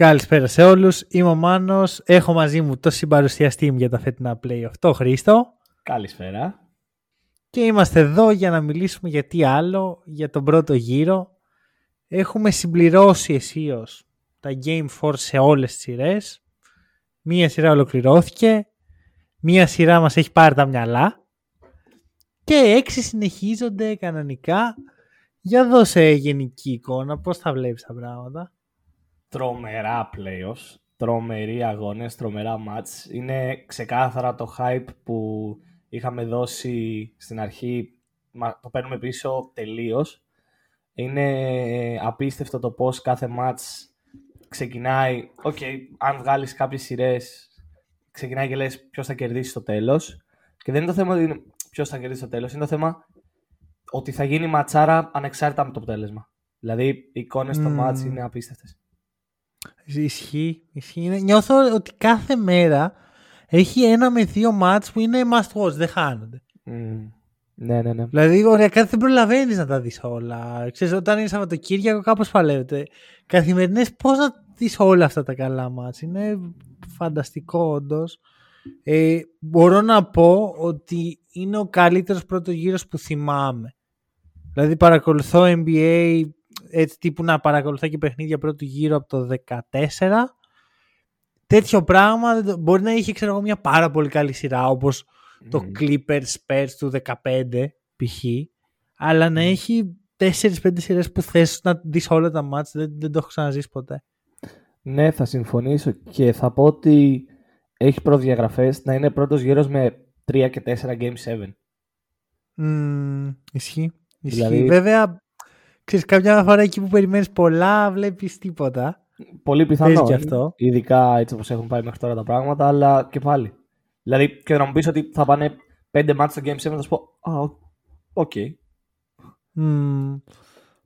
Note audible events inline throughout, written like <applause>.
Καλησπέρα σε όλους. Είμαι ο Μάνος. Έχω μαζί μου το συμπαρουσιαστή μου για τα φετινά playoff, το Χρήστο. Καλησπέρα. Και είμαστε εδώ για να μιλήσουμε για τι άλλο, για τον πρώτο γύρο. Έχουμε συμπληρώσει αισίως τα Game 4 σε όλες τις σειρές. Μία σειρά ολοκληρώθηκε. Μία σειρά μας έχει πάρει τα μυαλά. Και έξι συνεχίζονται κανονικά. Για δώσε γενική εικόνα, πώς τα βλέπεις τα πράγματα. Τρομερά playoffs, τρομεροί αγώνες, τρομερά ματς. Είναι ξεκάθαρα το hype που είχαμε δώσει στην αρχή, το παίρνουμε πίσω τελείως. Είναι απίστευτο το πώς κάθε ματς ξεκινάει, OK, okay, αν βγάλεις κάποιες σειρές, ξεκινάει και λες ποιος θα κερδίσει στο τέλος. Και δεν είναι το θέμα ότι ποιος θα κερδίσει στο τέλος, είναι το θέμα ότι θα γίνει ματσάρα ανεξάρτητα με το αποτέλεσμα. Δηλαδή, οι εικόνες στο mm. match είναι απίστευτες. Ισχύει, ισχύει. Νιώθω ότι κάθε μέρα έχει ένα με δύο μάτς που είναι must watch, δεν χάνονται. Mm. Ναι, ναι, ναι. Δηλαδή, οριακά δεν προλαβαίνεις να τα δεις όλα. Ξέρεις, όταν είναι Σαββατοκύριακο, κάπως παλεύεται. Καθημερινές, πώς να δεις όλα αυτά τα καλά μάτς; Είναι φανταστικό, όντως. Ε, μπορώ να πω ότι είναι ο καλύτερος πρώτος γύρος που θυμάμαι. Δηλαδή παρακολουθώ NBA έτσι τύπου να παρακολουθώ και παιχνίδια πρώτου γύρω από το 14. Τέτοιο πράγμα μπορεί να είχε ξέρω, μια πάρα πολύ καλή σειρά όπως το Clippers Spurs του 15 π.χ. Αλλά να έχει 4-5 σειρές που θες να δεις όλα τα μάτς δεν, δεν το έχω ξαναζήσει ποτέ. Ναι, θα συμφωνήσω και θα πω ότι έχει προδιαγραφές να είναι πρώτος γύρος με 3 και 4 Game 7. Mm, ισχύει. Δηλαδή... Βέβαια, ξέρεις, κάποια φορά εκεί που περιμένεις πολλά βλέπεις τίποτα. Πολύ πιθανό. Και αυτό. Ειδικά έτσι όπως έχουν πάει μέχρι τώρα τα πράγματα, αλλά και πάλι. Δηλαδή, και να μου πεις ότι θα πάνε 5 ματς στο Game 7, θα σου πω, α, OK. Okay. Mm.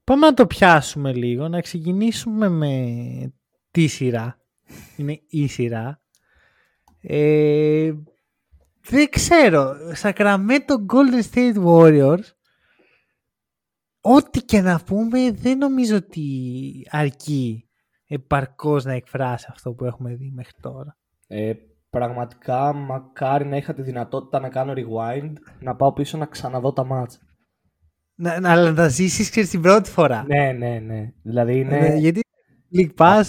Πάμε να το πιάσουμε λίγο, να ξεκινήσουμε με τη σειρά. Είναι η σειρά. Ε, δεν ξέρω. Σακραμέτο Golden State Warriors ό,τι και να πούμε δεν νομίζω ότι αρκεί επαρκώς να εκφράσει αυτό που έχουμε δει μέχρι τώρα. Ε, πραγματικά μακάρι να είχα τη δυνατότητα να κάνω rewind, να πάω πίσω να ξαναδώ τα μάτσα. Να, να, να τα ζήσεις ξέρεις την πρώτη φορά. Ναι, ναι, ναι. Δηλαδή είναι... Ναι, γιατί League Pass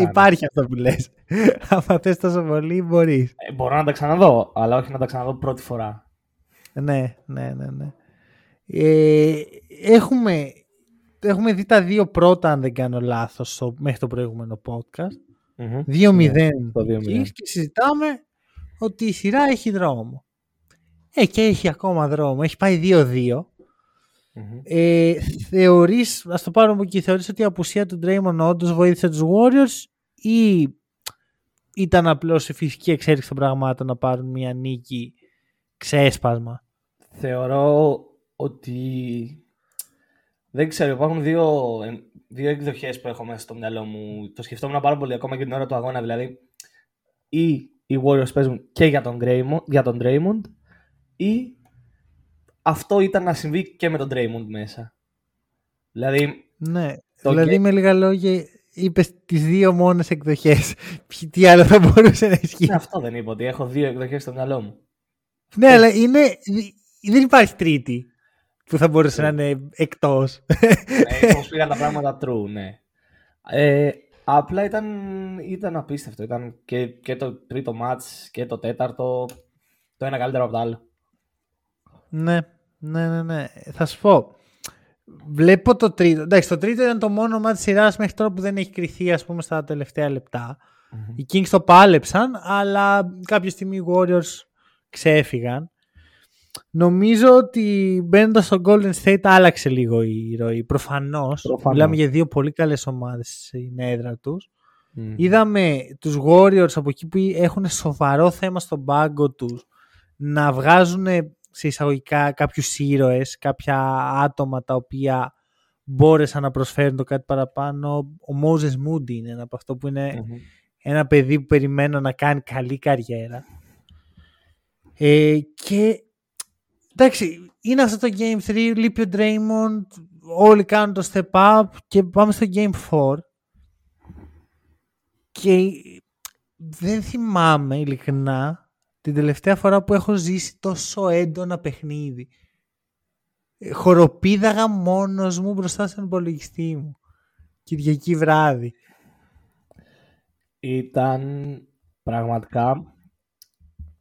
<laughs> υπάρχει αυτό που λες. <laughs> Αν θες τόσο πολύ μπορείς. Ε, μπορώ να τα ξαναδώ, αλλά όχι να τα ξαναδώ πρώτη φορά. Ναι, ναι, ναι, ναι. Ε, έχουμε, έχουμε δει τα δύο πρώτα, αν δεν κάνω λάθος, στο, μέχρι το προηγούμενο podcast. Mm-hmm. 2-0 ναι, και συζητάμε ότι η σειρά έχει δρόμο. Ε, και έχει ακόμα δρόμο. Έχει πάει 2-2. Mm-hmm. Ε, θεωρείς, ας το πάρουμε από εκεί, θεωρείς ότι η απουσία του Draymond όντως βοήθησε τους Warriors ή ήταν απλώς η φυσική εξέλιξη των πραγμάτων να πάρουν μια νίκη ξέσπασμα; Θεωρώ ότι δεν ξέρω, υπάρχουν δύο, δύο εκδοχές που έχω μέσα στο μυαλό μου. Το σκεφτόμουν πάρα πολύ ακόμα και την ώρα του αγώνα. Δηλαδή, ή οι Warriors παίζουν και για τον, Draymond, για τον Draymond, ή αυτό ήταν να συμβεί και με τον Draymond μέσα. Δηλαδή. Ναι, δηλαδή με λίγα λόγια είπες τις δύο μόνες εκδοχές. Τι άλλο θα μπορούσε να ισχύει. Ναι, αυτό δεν είπα, ότι έχω δύο εκδοχές στο μυαλό μου. Ναι, αλλά είναι. Δεν υπάρχει τρίτη που θα μπορούσε να είναι εκτός. Ναι, Πώ πήγαν τα πράγματα true, ναι. Ε, απλά ήταν, ήταν απίστευτο. Ήταν και, και το τρίτο μάτς και το τέταρτο το ένα καλύτερο από το άλλο. Ναι, ναι, ναι, ναι. Θα σου πω. Βλέπω το τρίτο. Εντάξει, το τρίτο ήταν το μόνο μάτι σειράς μέχρι τώρα που δεν έχει κρυθεί, ας πούμε, στα τελευταία λεπτά. Mm-hmm. Οι Kings το πάλεψαν, αλλά κάποια στιγμή οι Warriors ξέφυγαν. Νομίζω ότι μπαίνοντας στο Golden State άλλαξε λίγο η ροή. Προφανώς. Μιλάμε για δύο πολύ καλές ομάδες στην έδρα τους. Mm. Είδαμε τους Warriors από εκεί που έχουν σοβαρό θέμα στον πάγκο τους να βγάζουν σε εισαγωγικά κάποιους ήρωες, κάποια άτομα τα οποία μπόρεσαν να προσφέρουν το κάτι παραπάνω. Ο Moses Moody είναι ένα από αυτό που ειναι ένα παιδί που περιμένω να κάνει καλή καριέρα. Ε, και εντάξει, είναι αυτό το Game 3, λείπει ο Draymond, όλοι κάνουν το step up και πάμε στο Game 4. Και δεν θυμάμαι ειλικρινά την τελευταία φορά που έχω ζήσει τόσο έντονα παιχνίδι. Ε, χοροπίδαγα μόνος μου μπροστά στον υπολογιστή μου. Κυριακή βράδυ. Ήταν πραγματικά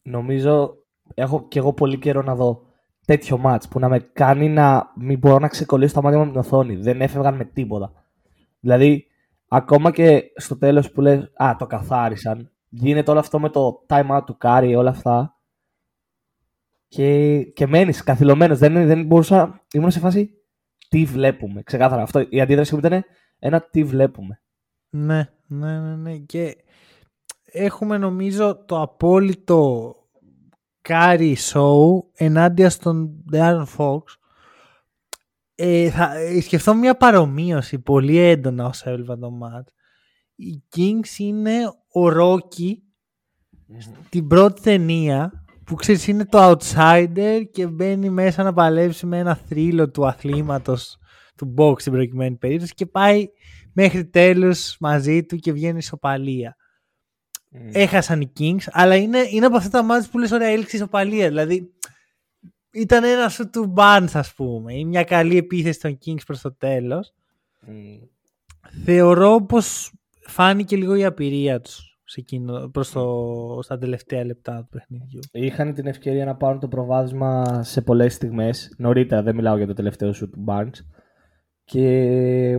νομίζω έχω και εγώ πολύ καιρό να δω τέτοιο ματς που να με κάνει να μην μπορώ να ξεκολλήσω τα μάτια μου από την οθόνη. Δεν έφευγαν με τίποτα. Δηλαδή, ακόμα και στο τέλος που λες, α, το καθάρισαν, γίνεται όλο αυτό με το time out του Κάρι, όλα αυτά. Και, και μένεις καθυλωμένος. Δεν, δεν μπορούσα, ήμουν σε φάση, τι βλέπουμε. Ξεκάθαρα, αυτό, η αντίδραση μου ήταν ένα τι βλέπουμε. Ναι, ναι, ναι, ναι. Και έχουμε νομίζω το απόλυτο Curry show ενάντια στον De'Aaron Fox. Ε, θα ε, σκεφτώ μια παρομοίωση πολύ έντονα όσο έβλεπα το ματς. Οι Kings είναι ο Rocky την πρώτη ταινία που ξέρεις είναι το outsider και μπαίνει μέσα να παλέψει με ένα θρύλο του αθλήματος του box στην προκειμένη περίπτωση και πάει μέχρι τέλους μαζί του και βγαίνει ισοπαλία. Mm. Έχασαν οι Kings, αλλά είναι, είναι από αυτά τα μάτια που λες ωραία έλξη ισοπαλία. Δηλαδή ήταν ένας σου του Barnes ας πούμε ή μια καλή επίθεση των Kings προς το τέλος. Mm. Θεωρώ πως φάνηκε λίγο η απειρία τους σε εκείνο, προς το, στα τελευταία λεπτά του παιχνιδιού. Είχαν την ευκαιρία να πάρουν το προβάδισμα σε πολλές στιγμές. Νωρίτερα, δεν μιλάω για το τελευταίο σουτ του Barnes. Και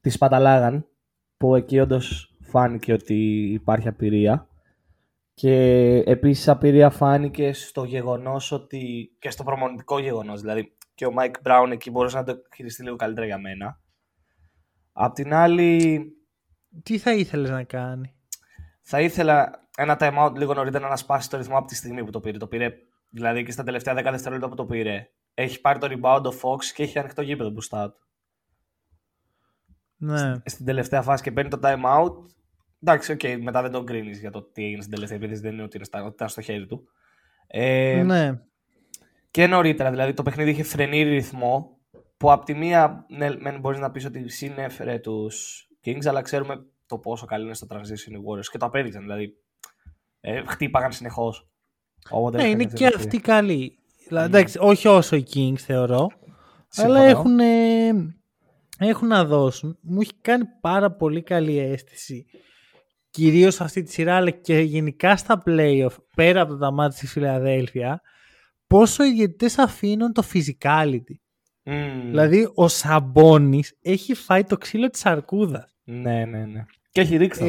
τη σπαταλάγαν που εκεί όντως φάνηκε ότι υπάρχει απειρία. Και επίσης απειρία φάνηκε στο γεγονός ότι και στο προπονητικό γεγονός, δηλαδή και ο Μάικ Μπράουν εκεί μπορούσε να το χειριστεί λίγο καλύτερα για μένα. Απ' την άλλη... Τι θα ήθελες να κάνει; Θα ήθελα ένα time out λίγο νωρίτερα να σπάσει το ρυθμό από τη στιγμή που το πήρε. Το πήρε δηλαδή και στα τελευταία 10 δευτερόλεπτα που το πήρε. Έχει πάρει το rebound ο Fox και έχει ανοιχτό γήπεδο μπροστά του ναι. στην τελευταία φάση και παίρνει το time out. Εντάξει, ok, okay, μετά δεν τον κρίνεις για το τι έγινε στην τελευταία επίθεση, δεν είναι ότι ήταν στο χέρι του. Ε, ναι. Και νωρίτερα, δηλαδή το παιχνίδι είχε φρενήρει ρυθμό που από τη μία ναι, μπορείς να πεις ότι συνέφερε τους Kings, αλλά ξέρουμε το πόσο καλοί είναι στο transition οι Warriors και το απέδειξαν. Δηλαδή, ε, χτύπαγαν συνεχώς. Ναι, είναι και αυτοί καλοί. Δηλαδή, εντάξει, όχι όσο οι Kings θεωρώ, αλλά έχουν έχουν να δώσουν. Μου έχει κάνει πάρα πολύ καλή αίσθηση. Κυρίως αυτή τη σειρά, αλλά και γενικά στα playoff, πέρα από τα μάτια στη Φιλαδέλφια, πόσο οι διαιτητές αφήνουν το physicality. Mm. Δηλαδή, ο Σαμπόνης έχει φάει το ξύλο της αρκούδας. Ναι, ναι, ναι. Και έχει ρίξει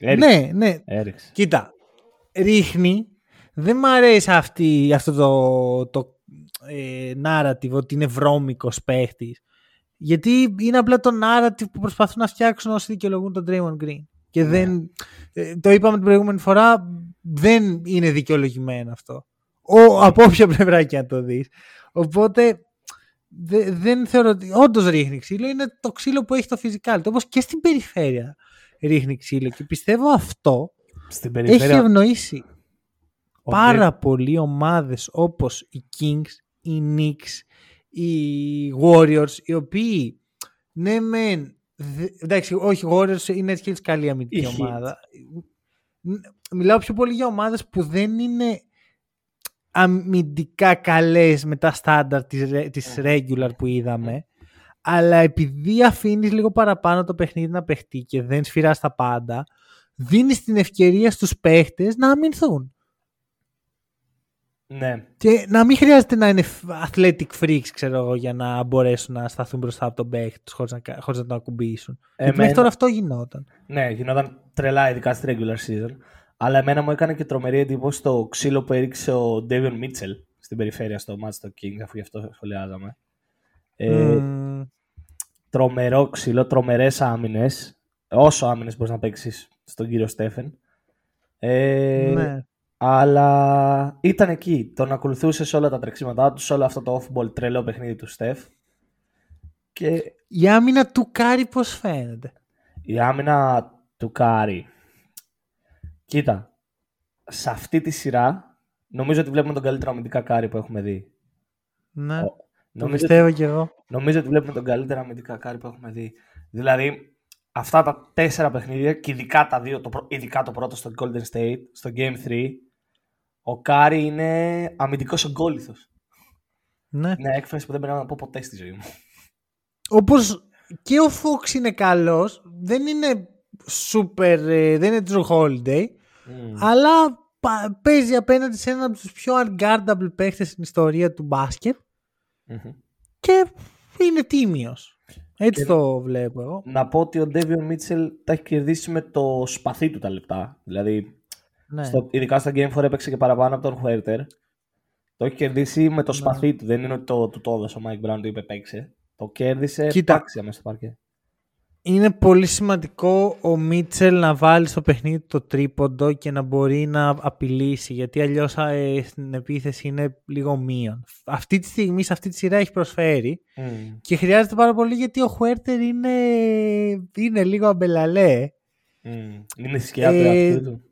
ε, αυτό. Ναι, ναι. Έριξε. Κοίτα, ρίχνει. Δεν μ' αρέσει αυτή, αυτό το, το ε, narrative ότι είναι βρώμικος παίχτης. Γιατί είναι απλά το narrative που προσπαθούν να φτιάξουν όσοι δικαιολογούν τον Draymond Green. Και ναι. δεν, ε, το είπαμε την προηγούμενη φορά, δεν είναι δικαιολογημένο αυτό. Ο, από όποια πλευρά και αν το δεις. Οπότε δε, δεν θεωρώ ότι όντως ρίχνει ξύλο, είναι το ξύλο που έχει το physical. Όπως και στην περιφέρεια ρίχνει ξύλο. Και πιστεύω αυτό στην περιφέρεια... έχει ευνοήσει πάρα πολλοί ομάδες όπως οι Kings, οι Knicks, οι Warriors, οι οποίοι ναι μεν, εντάξει όχι οι Warriors είναι έτσι και καλή αμυντική ομάδα. Μιλάω πιο πολύ για ομάδες που δεν είναι αμυντικά καλές με τα στάνταρ της, της regular που είδαμε αλλά επειδή αφήνεις λίγο παραπάνω το παιχνίδι να παιχτεί και δεν σφυράς τα πάντα δίνεις την ευκαιρία στους παίχτες να αμυνθούν. Ναι. Και να μην χρειάζεται να είναι athletic freaks, ξέρω εγώ, για να μπορέσουν να σταθούν μπροστά από τον παίχτη τους χωρίς να, χωρίς να το ακουμπήσουν. Εμένα... μέχρι τώρα αυτό γινόταν. Ναι, γινόταν τρελά, ειδικά στη regular season. Αλλά εμένα μου έκανε και τρομερή εντύπωση το ξύλο που έριξε ο Davion Mitchell στην περιφέρεια στο ματς στο King, αφού γι' αυτό σχολιάζαμε. Mm. Ε, τρομερό ξύλο, τρομερές άμυνες. όσο άμυνες μπορείς να παίξεις στον κύριο Στέφεν. Ε, Ναι. Αλλά ήταν εκεί. Τον ακολουθούσε σε όλα τα τρεξίματά του, σε όλο αυτό το off-ball τρελό παιχνίδι του Στεφ. Και Η άμυνα του Κάρι πώς φαίνεται; η άμυνα του Κάρι. Κοίτα, σε αυτή τη σειρά νομίζω ότι βλέπουμε τον καλύτερο αμυντικά Κάρι που έχουμε δει. Ναι. Το Νομίζω, πιστεύω κι εγώ. νομίζω ότι βλέπουμε τον καλύτερο αμυντικά Κάρι που έχουμε δει. Δηλαδή, αυτά τα τέσσερα παιχνίδια και ειδικά, τα δύο, το, πρω- ειδικά το πρώτο στο Golden State, στο Game 3, ο Κάρι είναι αμυντικός ογκόλιθος. Ναι. Είναι έκφραση που δεν πρέπει να πω ποτέ στη ζωή μου. Όπως και ο Fox είναι καλός, δεν είναι super, ε, δεν είναι Drew Holiday, αλλά πα- παίζει απέναντι σε έναν από τους πιο unguardable παίχτες στην ιστορία του μπάσκετ Μμμ. και είναι τίμιος. Έτσι Και- το βλέπω εγώ. Να πω ότι ο Ντέβιον Μίτσελ τα έχει κερδίσει με το σπαθί του τα λεπτά. Δηλαδή, Ναι. στο, ειδικά στο Game 4 έπαιξε και παραπάνω από τον Χουέρτερ. Το έχει κερδίσει με το Ναι. σπαθί του. Δεν είναι ότι το, του το έδωσε ο Μάικ Μπράουν του είπε παίξε. Το κέρδισε Κοίτα. πάξια μέσα στο παρκέ. Είναι πολύ σημαντικό ο Μίτσελ να βάλει στο παιχνίδι το τρίποντο και να μπορεί να απειλήσει γιατί αλλιώς ε, στην επίθεση είναι λίγο μείον. Αυτή τη στιγμή σε αυτή τη σειρά έχει προσφέρει και χρειάζεται πάρα πολύ γιατί ο Χουέρτερ είναι, είναι λίγο αμπελαλέ. Είναι η σκιά του Ε, εαυτού του.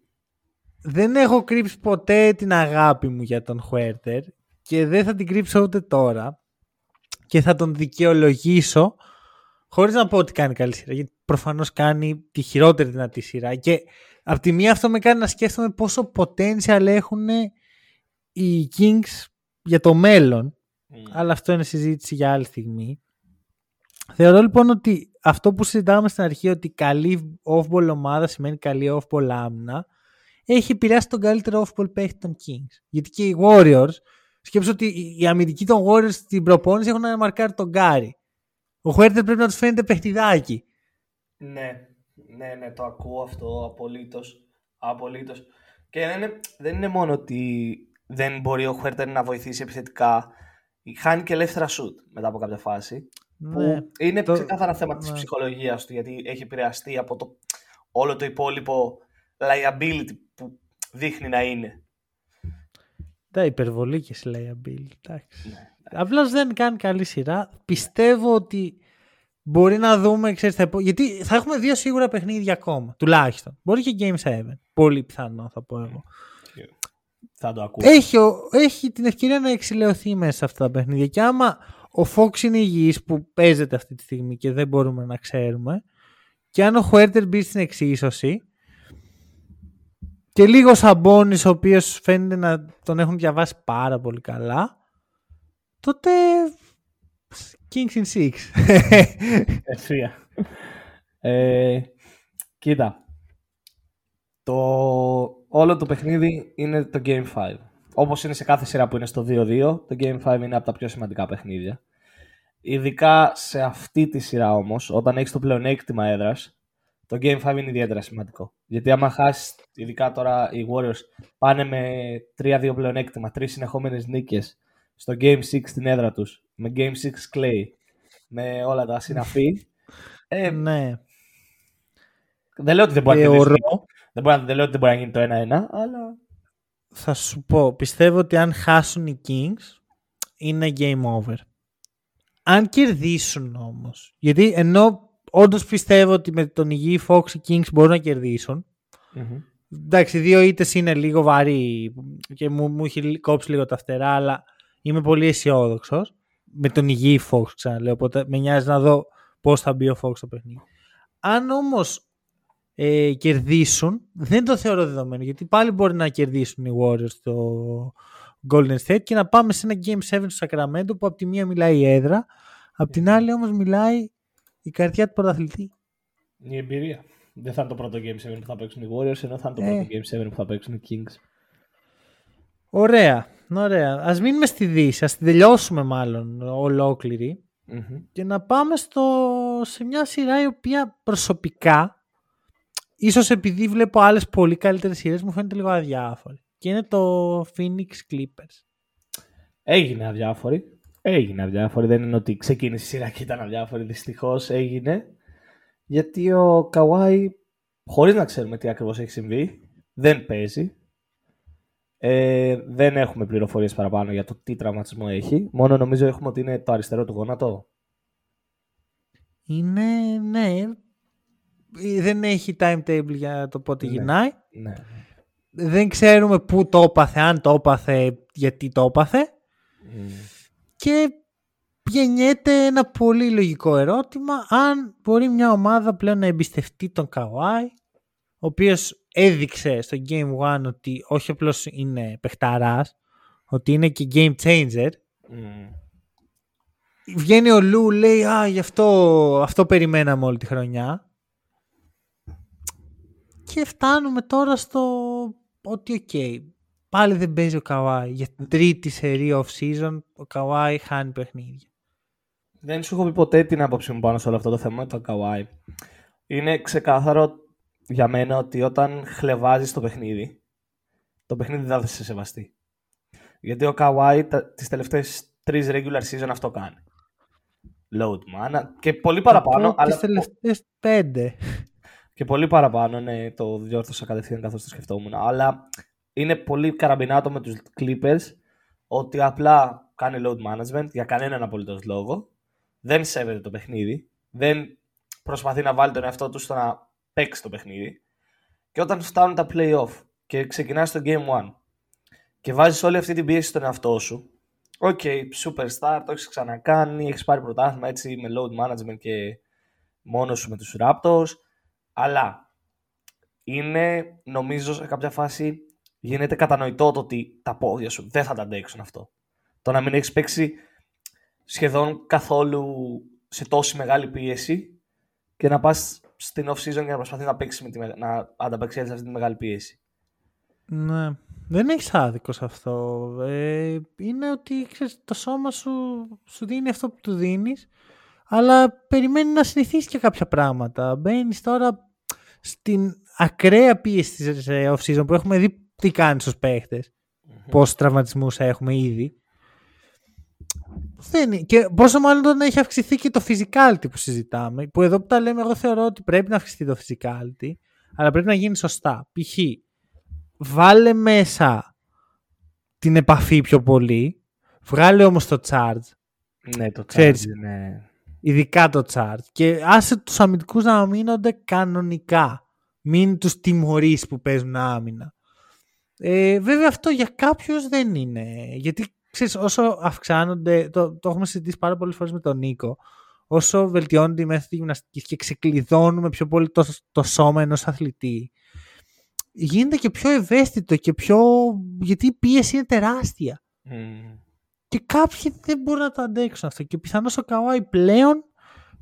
Δεν έχω κρύψει ποτέ την αγάπη μου για τον Χουέρτερ και δεν θα την κρύψω ούτε τώρα και θα τον δικαιολογήσω χωρίς να πω ότι κάνει καλή σειρά γιατί προφανώς κάνει τη χειρότερη δυνατή σειρά και από τη μία αυτό με κάνει να σκέφτομαι πόσο potential έχουν οι Kings για το μέλλον Μμ. αλλά αυτό είναι συζήτηση για άλλη στιγμή. Θεωρώ λοιπόν ότι αυτό που συζητάμε στην αρχή ότι καλή off-ball ομάδα σημαίνει καλή off-ball άμυνα έχει επηρεάσει τον καλύτερο off-ball παίχτη των Kings. Γιατί και οι Warriors, σκέψου ότι οι- οι αμυντικοί των Warriors στην προπόνηση έχουν να μαρκάρει τον Γκάρι. Ο Χουέρτερ πρέπει να τους φαίνεται παιχνιδάκι. Ναι, ναι, ναι, το ακούω αυτό απολύτως. Απολύτως. Και δεν είναι, δεν είναι μόνο ότι δεν μπορεί ο Χουέρτερ να βοηθήσει επιθετικά. Χάνει και ελεύθερα σουτ μετά από κάποια φάση. Ναι. Που είναι Το- ξεκάθαρα θέμα της ναι. ψυχολογίας του γιατί έχει επηρεαστεί από το όλο το υπόλοιπο liability που δείχνει να είναι. Τα υπερβολή και slayability. Εντάξει. Ναι. Απλώ δεν κάνει καλή σειρά. Πιστεύω ότι μπορεί να δούμε, ξέρεις, θα, υπο- γιατί θα έχουμε δύο σίγουρα παιχνίδια ακόμα. Τουλάχιστον. Μπορεί και Game 7. Πολύ πιθανό θα πω εγώ. Θα το ακούω. Έχει, ο- έχει την ευκαιρία να εξηλαιωθεί μέσα σε αυτά τα παιχνίδια. Και άμα ο Fox είναι υγιής που παίζεται αυτή τη στιγμή και δεν μπορούμε να ξέρουμε, και αν ο Χουέρτερ μπει στην εξίσωση, και λίγο ο Σαμπόνις ο οποίος φαίνεται να τον έχουν διαβάσει πάρα πολύ καλά, τότε Kings in Six. <laughs> Ευθεία. Ε, κοίτα. Το όλο το παιχνίδι είναι το Game 5. Όπως είναι σε κάθε σειρά που είναι στο 2-2, το Game 5 είναι από τα πιο σημαντικά παιχνίδια. Ειδικά σε αυτή τη σειρά όμως, όταν έχεις το πλεονέκτημα έδρας, το Game 5 είναι ιδιαίτερα σημαντικό. Γιατί άμα χάσεις, ειδικά τώρα οι Warriors πάνε με 3-2 πλεονέκτημα, τρεις συνεχόμενες νίκες στο Game 6 στην έδρα τους, με Game 6 Clay, με όλα τα συναφή, ε, ναι. δεν λέω ότι δεν μπορεί να Θεωρώ, κερδίσουν. Δεν, μπορεί, να- δεν λέω ότι δεν μπορεί να γίνει το 1-1, αλλά. θα σου πω, πιστεύω ότι αν χάσουν οι Kings είναι game over. Αν κερδίσουν όμως, γιατί ενώ όντως πιστεύω ότι με τον υγιή Fox οι Kings μπορούν να κερδίσουν, εντάξει, δύο ήττες είναι λίγο βαρύ και μου, μου έχει κόψει λίγο τα φτερά, αλλά είμαι πολύ αισιόδοξος με τον υγιή Fox ξαναλέω, οπότε με νοιάζει να δω πώς θα μπει ο Fox στο παιχνίδι. Αν όμως ε, κερδίσουν, δεν το θεωρώ δεδομένο, γιατί πάλι μπορεί να κερδίσουν οι Warriors στο Golden State και να πάμε σε ένα Game 7 στο Sacramento που από τη μία μιλάει η έδρα, από την άλλη όμως μιλάει η καρδιά του πρωταθλητή. Η εμπειρία. Δεν θα είναι το πρώτο Game 7 που θα παίξουν οι Warriors, ενώ θα είναι το Ε. πρώτο Game 7 που θα παίξουν οι Kings. Ωραία, ωραία. Ας μείνουμε στη Δύση, ας την τελειώσουμε μάλλον ολόκληρη Μμμ. και να πάμε στο, σε μια σειρά η οποία προσωπικά ίσως επειδή βλέπω άλλες πολύ καλύτερες σειρές μου φαίνεται λίγο αδιάφορη και είναι το Phoenix Clippers. Έγινε αδιάφορη. Έγινε αδιάφορη. Δεν είναι ότι ξεκίνησε η σειρά και ήταν αδιάφορη. Δυστυχώς έγινε. γιατί ο Καουάι, χωρίς να ξέρουμε τι ακριβώς έχει συμβεί, δεν παίζει. Ε, δεν έχουμε πληροφορίες παραπάνω για το τι τραυματισμό έχει. Μόνο νομίζω έχουμε ότι είναι το αριστερό του γόνατο. Είναι, ναι. Δεν έχει timetable για το πότε Ναι. γυρνάει. Ναι. Δεν ξέρουμε πού το έπαθε, αν το έπαθε, γιατί το έπαθε. Μμ. Και γεννιέται ένα πολύ λογικό ερώτημα αν μπορεί μια ομάδα πλέον να εμπιστευτεί τον Καουάι ο οποίος έδειξε στο Game 1 ότι όχι απλώς είναι παιχταράς ότι είναι και game changer Μμ. βγαίνει ο Λου λέει α γι' αυτό, αυτό περιμέναμε όλη τη χρονιά και φτάνουμε τώρα στο ότι οκ πάλι δεν παίζει ο Καουάι για τρίτη σερί off season ο Καουάι χάνει παιχνίδια Δεν σου έχω πει ποτέ την άποψή μου πάνω σε όλο αυτό το θέμα με τον Καουάι. Είναι ξεκάθαρο για μένα ότι όταν χλευάζεις το παιχνίδι, το παιχνίδι δεν θα σε σεβαστεί. Γιατί ο Καουάι τα, τις τελευταίες τρεις regular season αυτό κάνει. Load management και πολύ παραπάνω, Από αλλά τις τελευταίες πέντε. και πολύ παραπάνω, ναι, το διόρθωσα κατευθείαν καθώς το σκεφτόμουν. Αλλά είναι πολύ καραμπινάτο με τους Clippers ότι απλά κάνει load management για κανέναν απολύτως λόγο. Δεν σέβεται το παιχνίδι. Δεν προσπαθεί να βάλει τον εαυτό του στο να παίξει το παιχνίδι. Και όταν φτάνουν τα play-off και ξεκινάς το game 1 και βάζεις όλη αυτή την πίεση στον εαυτό σου, Οκ, superstar, το έχεις ξανακάνει, έχεις πάρει πρωτάθλημα έτσι με load management και μόνος σου με τους Raptors, αλλά είναι, νομίζω, σε κάποια φάση γίνεται κατανοητό το ότι τα πόδια σου δεν θα τα αντέξουν αυτό. Το να μην έχεις παίξει σχεδόν καθόλου σε τόση μεγάλη πίεση και να πας στην off season και να προσπαθεί να, παίξεις με τη, με- να ανταπεξέλθεις σε αυτή τη μεγάλη πίεση. Ναι. Δεν έχεις άδικος σε αυτό. Ε, είναι ότι ξέρεις, το σώμα σου σου δίνει αυτό που του δίνεις, αλλά περιμένει να συνηθίσει και κάποια πράγματα. Μπαίνεις τώρα στην ακραία πίεση της ε, off-season που έχουμε δει τι κάνεις στους παίχτες; Πόσους τραυματισμούς έχουμε ήδη; Δεν είναι. Και πόσο μάλλον όταν έχει αυξηθεί και το physicality που συζητάμε. Που εδώ που τα λέμε, εγώ θεωρώ ότι πρέπει να αυξηθεί το physicality, αλλά πρέπει να γίνει σωστά. Π.χ. βάλε μέσα την επαφή πιο πολύ, βγάλε όμως το charge, Ναι, το Ξέρεις. charge είναι... ειδικά το charge και άσε τους αμυντικούς να μείνονται κανονικά. Μην τους τιμωρείς που παίζουν άμυνα. Ε, βέβαια αυτό για κάποιους δεν είναι. Γιατί ξέρεις όσο αυξάνονται, το, το έχουμε συζητήσει πάρα πολλές φορές με τον Νίκο, όσο βελτιώνεται η μέθοδη γυμναστικής και ξεκλειδώνουμε πιο πολύ το, το σώμα ενός αθλητή, γίνεται και πιο ευαίσθητο και πιο... γιατί η πίεση είναι τεράστια. Μμμ. Και κάποιοι δεν μπορούν να το αντέξουν αυτό. Και πιθανώς ο Καουάι πλέον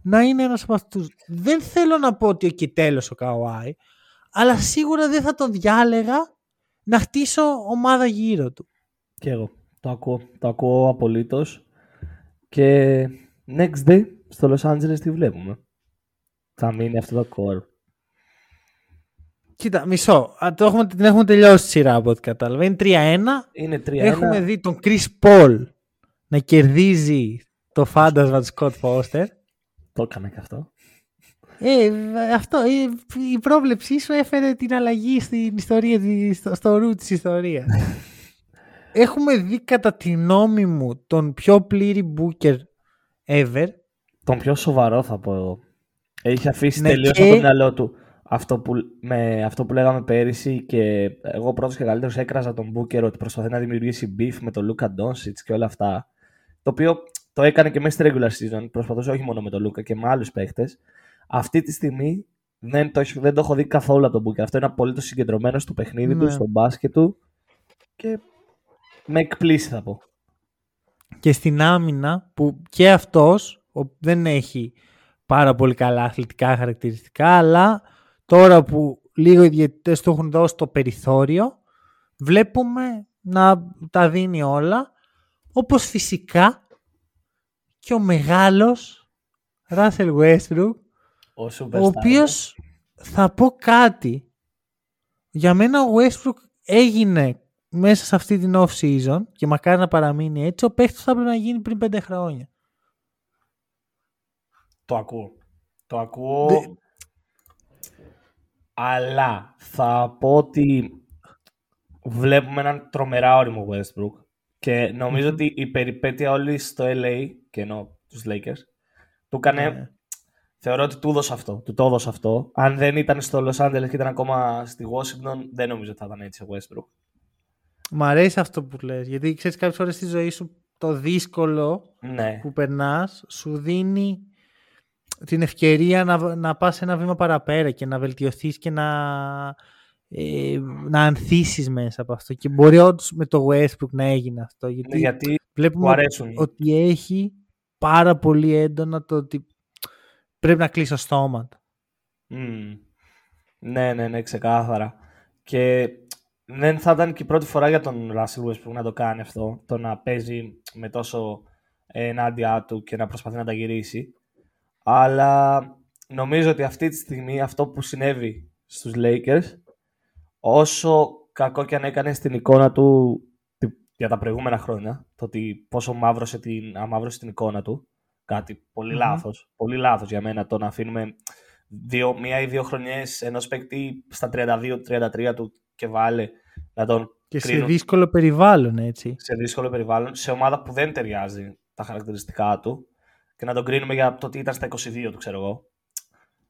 να είναι ένας από αυτούς. Δεν θέλω να πω ότι εκεί τέλος ο Καουάι, αλλά σίγουρα δεν θα τον διάλεγα να χτίσω ομάδα γύρω του. Και εγώ. Το ακούω. Το ακούω απολύτως. Και next day στο Los Angeles τι βλέπουμε; Θα μείνει αυτό το core. Κοίτα, μισό. Α, το έχουμε, την έχουμε τελειώσει τη σειρά από ό,τι κατάλαβα. Είναι 3-1. Είναι 3-1. Έχουμε δει τον Chris Paul να κερδίζει το φάντασμα του Scott Foster. Το έκανα και αυτό. Ε, αυτό, ε, η πρόβλεψή σου έφερε την αλλαγή στην ιστορία, της- στο, στο ρου της ιστορίας. Έχουμε δει κατά τη γνώμη μου τον πιο πλήρη Booker ever. Τον πιο σοβαρό θα πω εγώ. Έχει αφήσει Ναι, τελείως και- από το μυαλό του αυτό που, με αυτό που λέγαμε πέρυσι και εγώ πρώτος και καλύτερος έκραζα τον Booker ότι προσπαθεί να δημιουργήσει beef με τον Luka Doncic και όλα αυτά. Το οποίο το έκανε και μέσα στη regular season. Προσπαθούσε όχι μόνο με τον Luka και με άλλους παίχτες. Αυτή τη στιγμή δεν το, έχει- δεν το έχω δει καθόλου από τον Booker. Αυτό είναι απολύτως συγκεντρωμένο στο παιχνίδι του, Ναι. στο μπάσκετ του και με εκπλήσει θα πω. Και στην άμυνα που και αυτός ο, δεν έχει πάρα πολύ καλά αθλητικά χαρακτηριστικά αλλά τώρα που λίγο οι διαιτητές του έχουν δώσει το περιθώριο βλέπουμε να τα δίνει όλα όπως φυσικά και ο μεγάλος Russell Westbrook Ο, ο superstar. οποίος θα πω κάτι για μένα ο Westbrook έγινε μέσα σε αυτή την off season και μακάρι να παραμείνει έτσι ο παίχτης που θα έπρεπε να γίνει πριν πέντε χρόνια Το ακούω. Το ακούω. Δε- Αλλά θα πω ότι βλέπουμε έναν τρομερά όριμο Westbrook και νομιζω ότι η περιπέτεια όλη στο LA και ενώ τους Lakers του έκανε Ναι. Θεωρώ ότι του έδωσε αυτό, του το έδωσε αυτό. Αν δεν ήταν στο Los Angeles και ήταν ακόμα στη Washington δεν νομίζω ότι θα ήταν έτσι ο Westbrook. Μ' αρέσει αυτό που λες, γιατί ξέρεις κάποιες φορές στη ζωή σου το δύσκολο Ναι. που περνάς σου δίνει την ευκαιρία να, να πας ένα βήμα παραπέρα και να βελτιωθείς και να, ε, να ανθίσεις μέσα από αυτό. Και μπορεί όντως με το Westbrook να έγινε αυτό, γιατί, Ναι, γιατί βλέπουμε μου αρέσουν. ότι έχει πάρα πολύ έντονα το ότι πρέπει να κλείσει το στόμα του. Μμμ. Ναι, ναι, ναι, ξεκάθαρα. Και δεν θα ήταν και η πρώτη φορά για τον Russell Westbrook να το κάνει αυτό, το να παίζει με τόσο ε, ενάντια του και να προσπαθεί να τα γυρίσει. Αλλά νομίζω ότι αυτή τη στιγμή αυτό που συνέβη στους Lakers, όσο κακό και αν έκανε στην εικόνα του τη- για τα προηγούμενα χρόνια, το ότι πόσο μαύρωσε την, αμαύρωσε την εικόνα του, κάτι πολύ Μμμ. λάθος, πολύ λάθος για μένα το να αφήνουμε δύο, μία ή δύο χρονιές ενός παίκτη στα 32-33 του και βάλε να τον Και σε κρίνουν δύσκολο περιβάλλον, έτσι. σε δύσκολο περιβάλλον, σε ομάδα που δεν ταιριάζει τα χαρακτηριστικά του και να τον κρίνουμε για το ότι ήταν στα 22 του, ξέρω εγώ.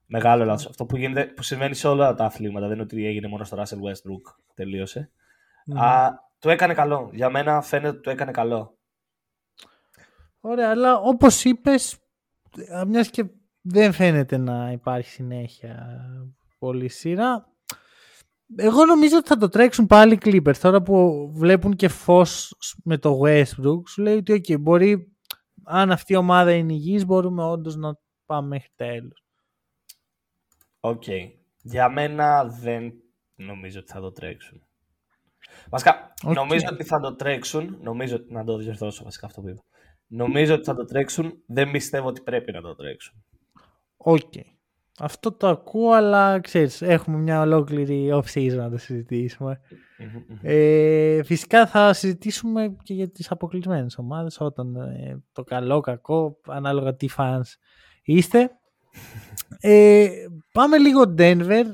Μεγάλο λάθος. Αυτό που, γίνεται, που συμβαίνει σε όλα τα αθλήματα, δεν είναι ότι έγινε μόνο στο Russell Westbrook, τελείωσε. Ναι. Α, του έκανε καλό. Για μένα φαίνεται ότι του έκανε καλό. Ωραία, αλλά όπως είπες, α, μιας και δεν φαίνεται να υπάρχει συνέχεια πολύ σειρά, εγώ νομίζω ότι θα το τρέξουν πάλι οι Clippers. Τώρα που βλέπουν και φως με το Westbrook, σου λέει ότι okay, μπορεί, αν αυτή η ομάδα είναι υγιής, μπορούμε όντως να πάμε μέχρι τέλους. Οκ. Για μένα δεν νομίζω ότι θα το τρέξουν. Βασικά, Οκ. νομίζω ότι θα το τρέξουν. Νομίζω, να το διορθώσω βασικά αυτό που είπα. Νομίζω ότι θα το τρέξουν. Δεν πιστεύω ότι πρέπει να το τρέξουν. Οκ. Αυτό το ακούω, αλλά ξέρεις, έχουμε μια ολόκληρη off-season να το συζητήσουμε. Ε, φυσικά θα συζητήσουμε και για τις αποκλεισμένες ομάδες όταν ε, το καλό, κακό, ανάλογα τι fans είστε. Ε, πάμε λίγο Denver.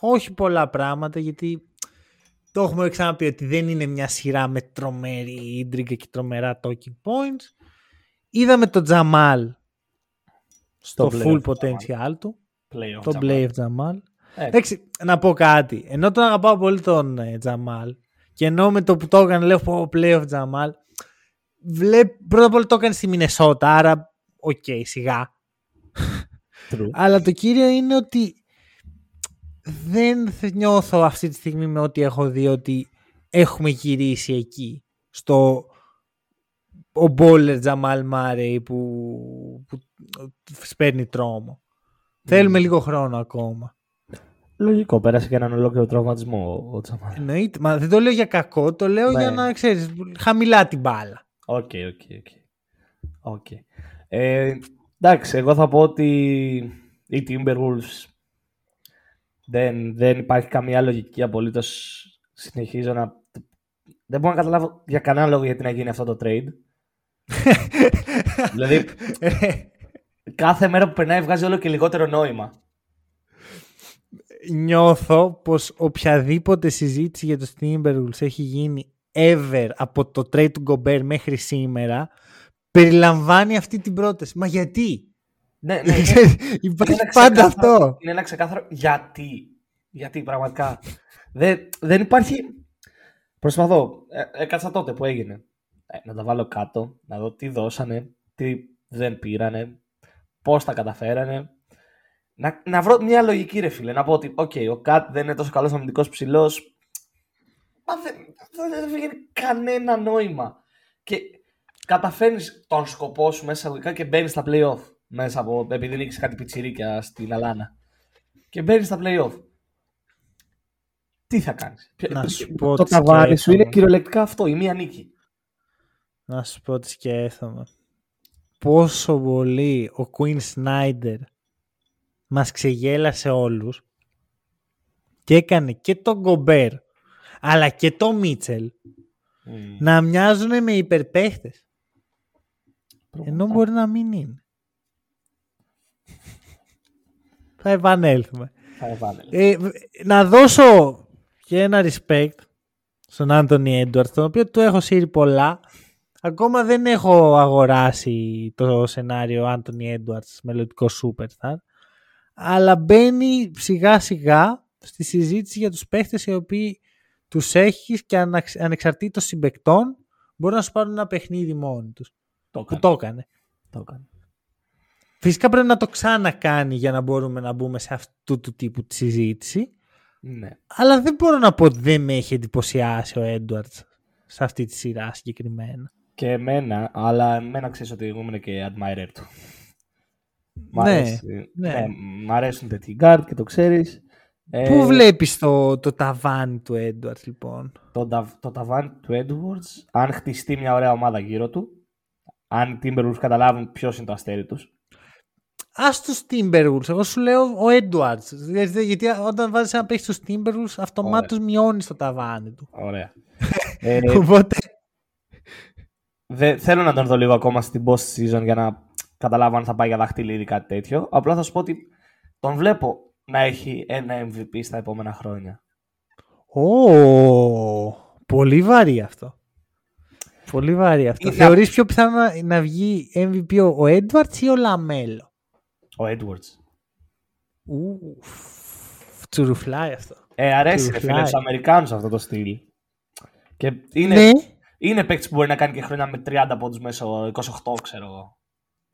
Όχι πολλά πράγματα γιατί το έχουμε ξαναπεί ότι δεν είναι μια σειρά με τρομερή ίντριγκα και τρομερά talking points. Είδαμε τον Τζαμάλ στο Το full playoff potential του. Playoff, Το Jamal. Blave Τζαμάλ. Ε, Εντάξει, να πω κάτι. Ενώ τον αγαπάω πολύ τον ε, Τζαμάλ και ενώ με το που το έκανε λέω πω playoff Τζαμάλ βλέπ, πρώτα απ' όλα το έκανε στη Μινεσότα άρα οκ σιγά. true. <laughs> Αλλά το κύριο είναι ότι δεν θε- νιώθω αυτή τη στιγμή με ό,τι έχω δει ότι έχουμε γυρίσει εκεί στο ο baller Τζαμάλ Μάρεϊ που, που σπέρνει τρόμο. Θέλουμε λίγο χρόνο ακόμα. Λογικό, πέρασε και έναν ολόκληρο τραυματισμό ο- ο Τζαμάλ. Εννοείται. Μα δεν το λέω για κακό, το λέω Ναι. για να έχεις χαμηλά την μπάλα. Ok, ok, ok. Ok. Ε, εντάξει, εγώ θα πω ότι οι Timberwolves δεν, δεν υπάρχει καμία λογική απολύτως. Συνεχίζω να. Δεν μπορώ να καταλάβω για κανένα λόγο γιατί να γίνει αυτό το trade. <laughs> δηλαδή, κάθε μέρα που περνάει βγάζει όλο και λιγότερο νόημα. Νιώθω πως οποιαδήποτε συζήτηση για το Timberwolves έχει γίνει ever από το trade του Gobert μέχρι σήμερα περιλαμβάνει αυτή την πρόταση. Μα γιατί; Ναι, ναι, <laughs> ναι. Υπάρχει Είναι ένα πάντα ξεκάθαρο- αυτό. Είναι ένα ξεκάθαρο γιατί. Γιατί πραγματικά. δεν, δεν υπάρχει. Προσπαθώ. Ε, έκατσα τότε που έγινε. Ε, να τα βάλω κάτω, να δω τι δώσανε, τι δεν πήρανε, πώς τα καταφέρανε. Να, να βρω μια λογική, ρε φίλε. Να πω ότι, οκ, ο Κατ δεν είναι τόσο καλός αμυντικός ψηλός. Μα δεν, δεν, δεν βγαίνει κανένα νόημα. Και καταφέρνεις τον σκοπό σου μέσα αγωγικά και μπαίνεις στα playoff. Μέσα από, επειδή νίκησε κάτι πιτσιρίκια στην αλάνα. Και μπαίνεις στα playoff. Τι θα κάνεις; Να σου πω το τι ταβάνι σου είναι σκέφτομαι. κυριολεκτικά αυτό, η μία νίκη. Να σου πω τι σκέφτομαι. Πόσο πολύ ο Queen Snyder μας ξεγέλασε όλους και έκανε και τον Γκομπέρ αλλά και τον Μίτσελ να μοιάζουν με υπερπαίχτες. Ενώ μπορεί να μην είναι. Θα επανέλθουμε. Ε, να δώσω και ένα respect στον Άντωνι Έντουαρτ, τον οποίο του έχω σύρει πολλά. Ακόμα δεν έχω αγοράσει το σενάριο Άντωνι Έντουαρτς μελλοντικό superstar. Αλλά μπαίνει σιγά σιγά στη συζήτηση για τους παίχτες οι οποίοι τους έχεις και ανεξαρτήτως συμπεκτών μπορούν να σου πάρουν ένα παιχνίδι μόνοι τους. Το που το έκανε. Το έκανε. Φυσικά πρέπει να το ξανακάνει για να μπορούμε να μπούμε σε αυτού του τύπου τη συζήτηση. Ναι. Αλλά δεν μπορώ να πω ότι δεν με έχει εντυπωσιάσει ο Έντουαρτς σε αυτή τη σειρά συγκεκριμένα. Και εμένα, αλλά εμένα ξέρεις ότι εγώ ήμουν και admirer του. Μ' Ναι, αρέσει. ναι. ναι, μ' αρέσουν τέτοιοι guard και το ξέρεις. Ε, Πού βλέπεις το, το ταβάνι του Έντουαρτς λοιπόν; το, τα- το ταβάνι του Edwards, αν χτιστεί μια ωραία ομάδα γύρω του, αν οι Timberwolves καταλάβουν ποιος είναι το αστέρι τους, Άσ' τους Timberwolves. Εγώ σου λέω ο Έντουαρντς. Γιατί, γιατί όταν βάζεις ένα παίχτη στους Timberwolves, αυτομάτως μειώνεις το ταβάνι του. ωραία. <laughs> ε, Οπότε. δε, θέλω να τον δω λίγο ακόμα στην post season για να καταλάβω αν θα πάει για δαχτυλίδι ή κάτι τέτοιο. Απλά θα σου πω ότι τον βλέπω να έχει ένα MVP στα επόμενα χρόνια. Ω, πολύ βαρύ αυτό. Πολύ βαρύ αυτό. Είναι Θεωρείς πιο πιθανό να, να βγει MVP ο, ο Edwards ή ο Λαμέλο. Ο Edwards. Ουφ, τσουρουφλάει αυτό. Ε, αρέσει ρε Τσουρουφλάει. φίλε στους Αμερικάνους αυτό το στυλ. Και είναι, Ναι, είναι παίκτης που μπορεί να κάνει και χρόνια με 30 πόντους μέσω 28 ξέρω εγώ.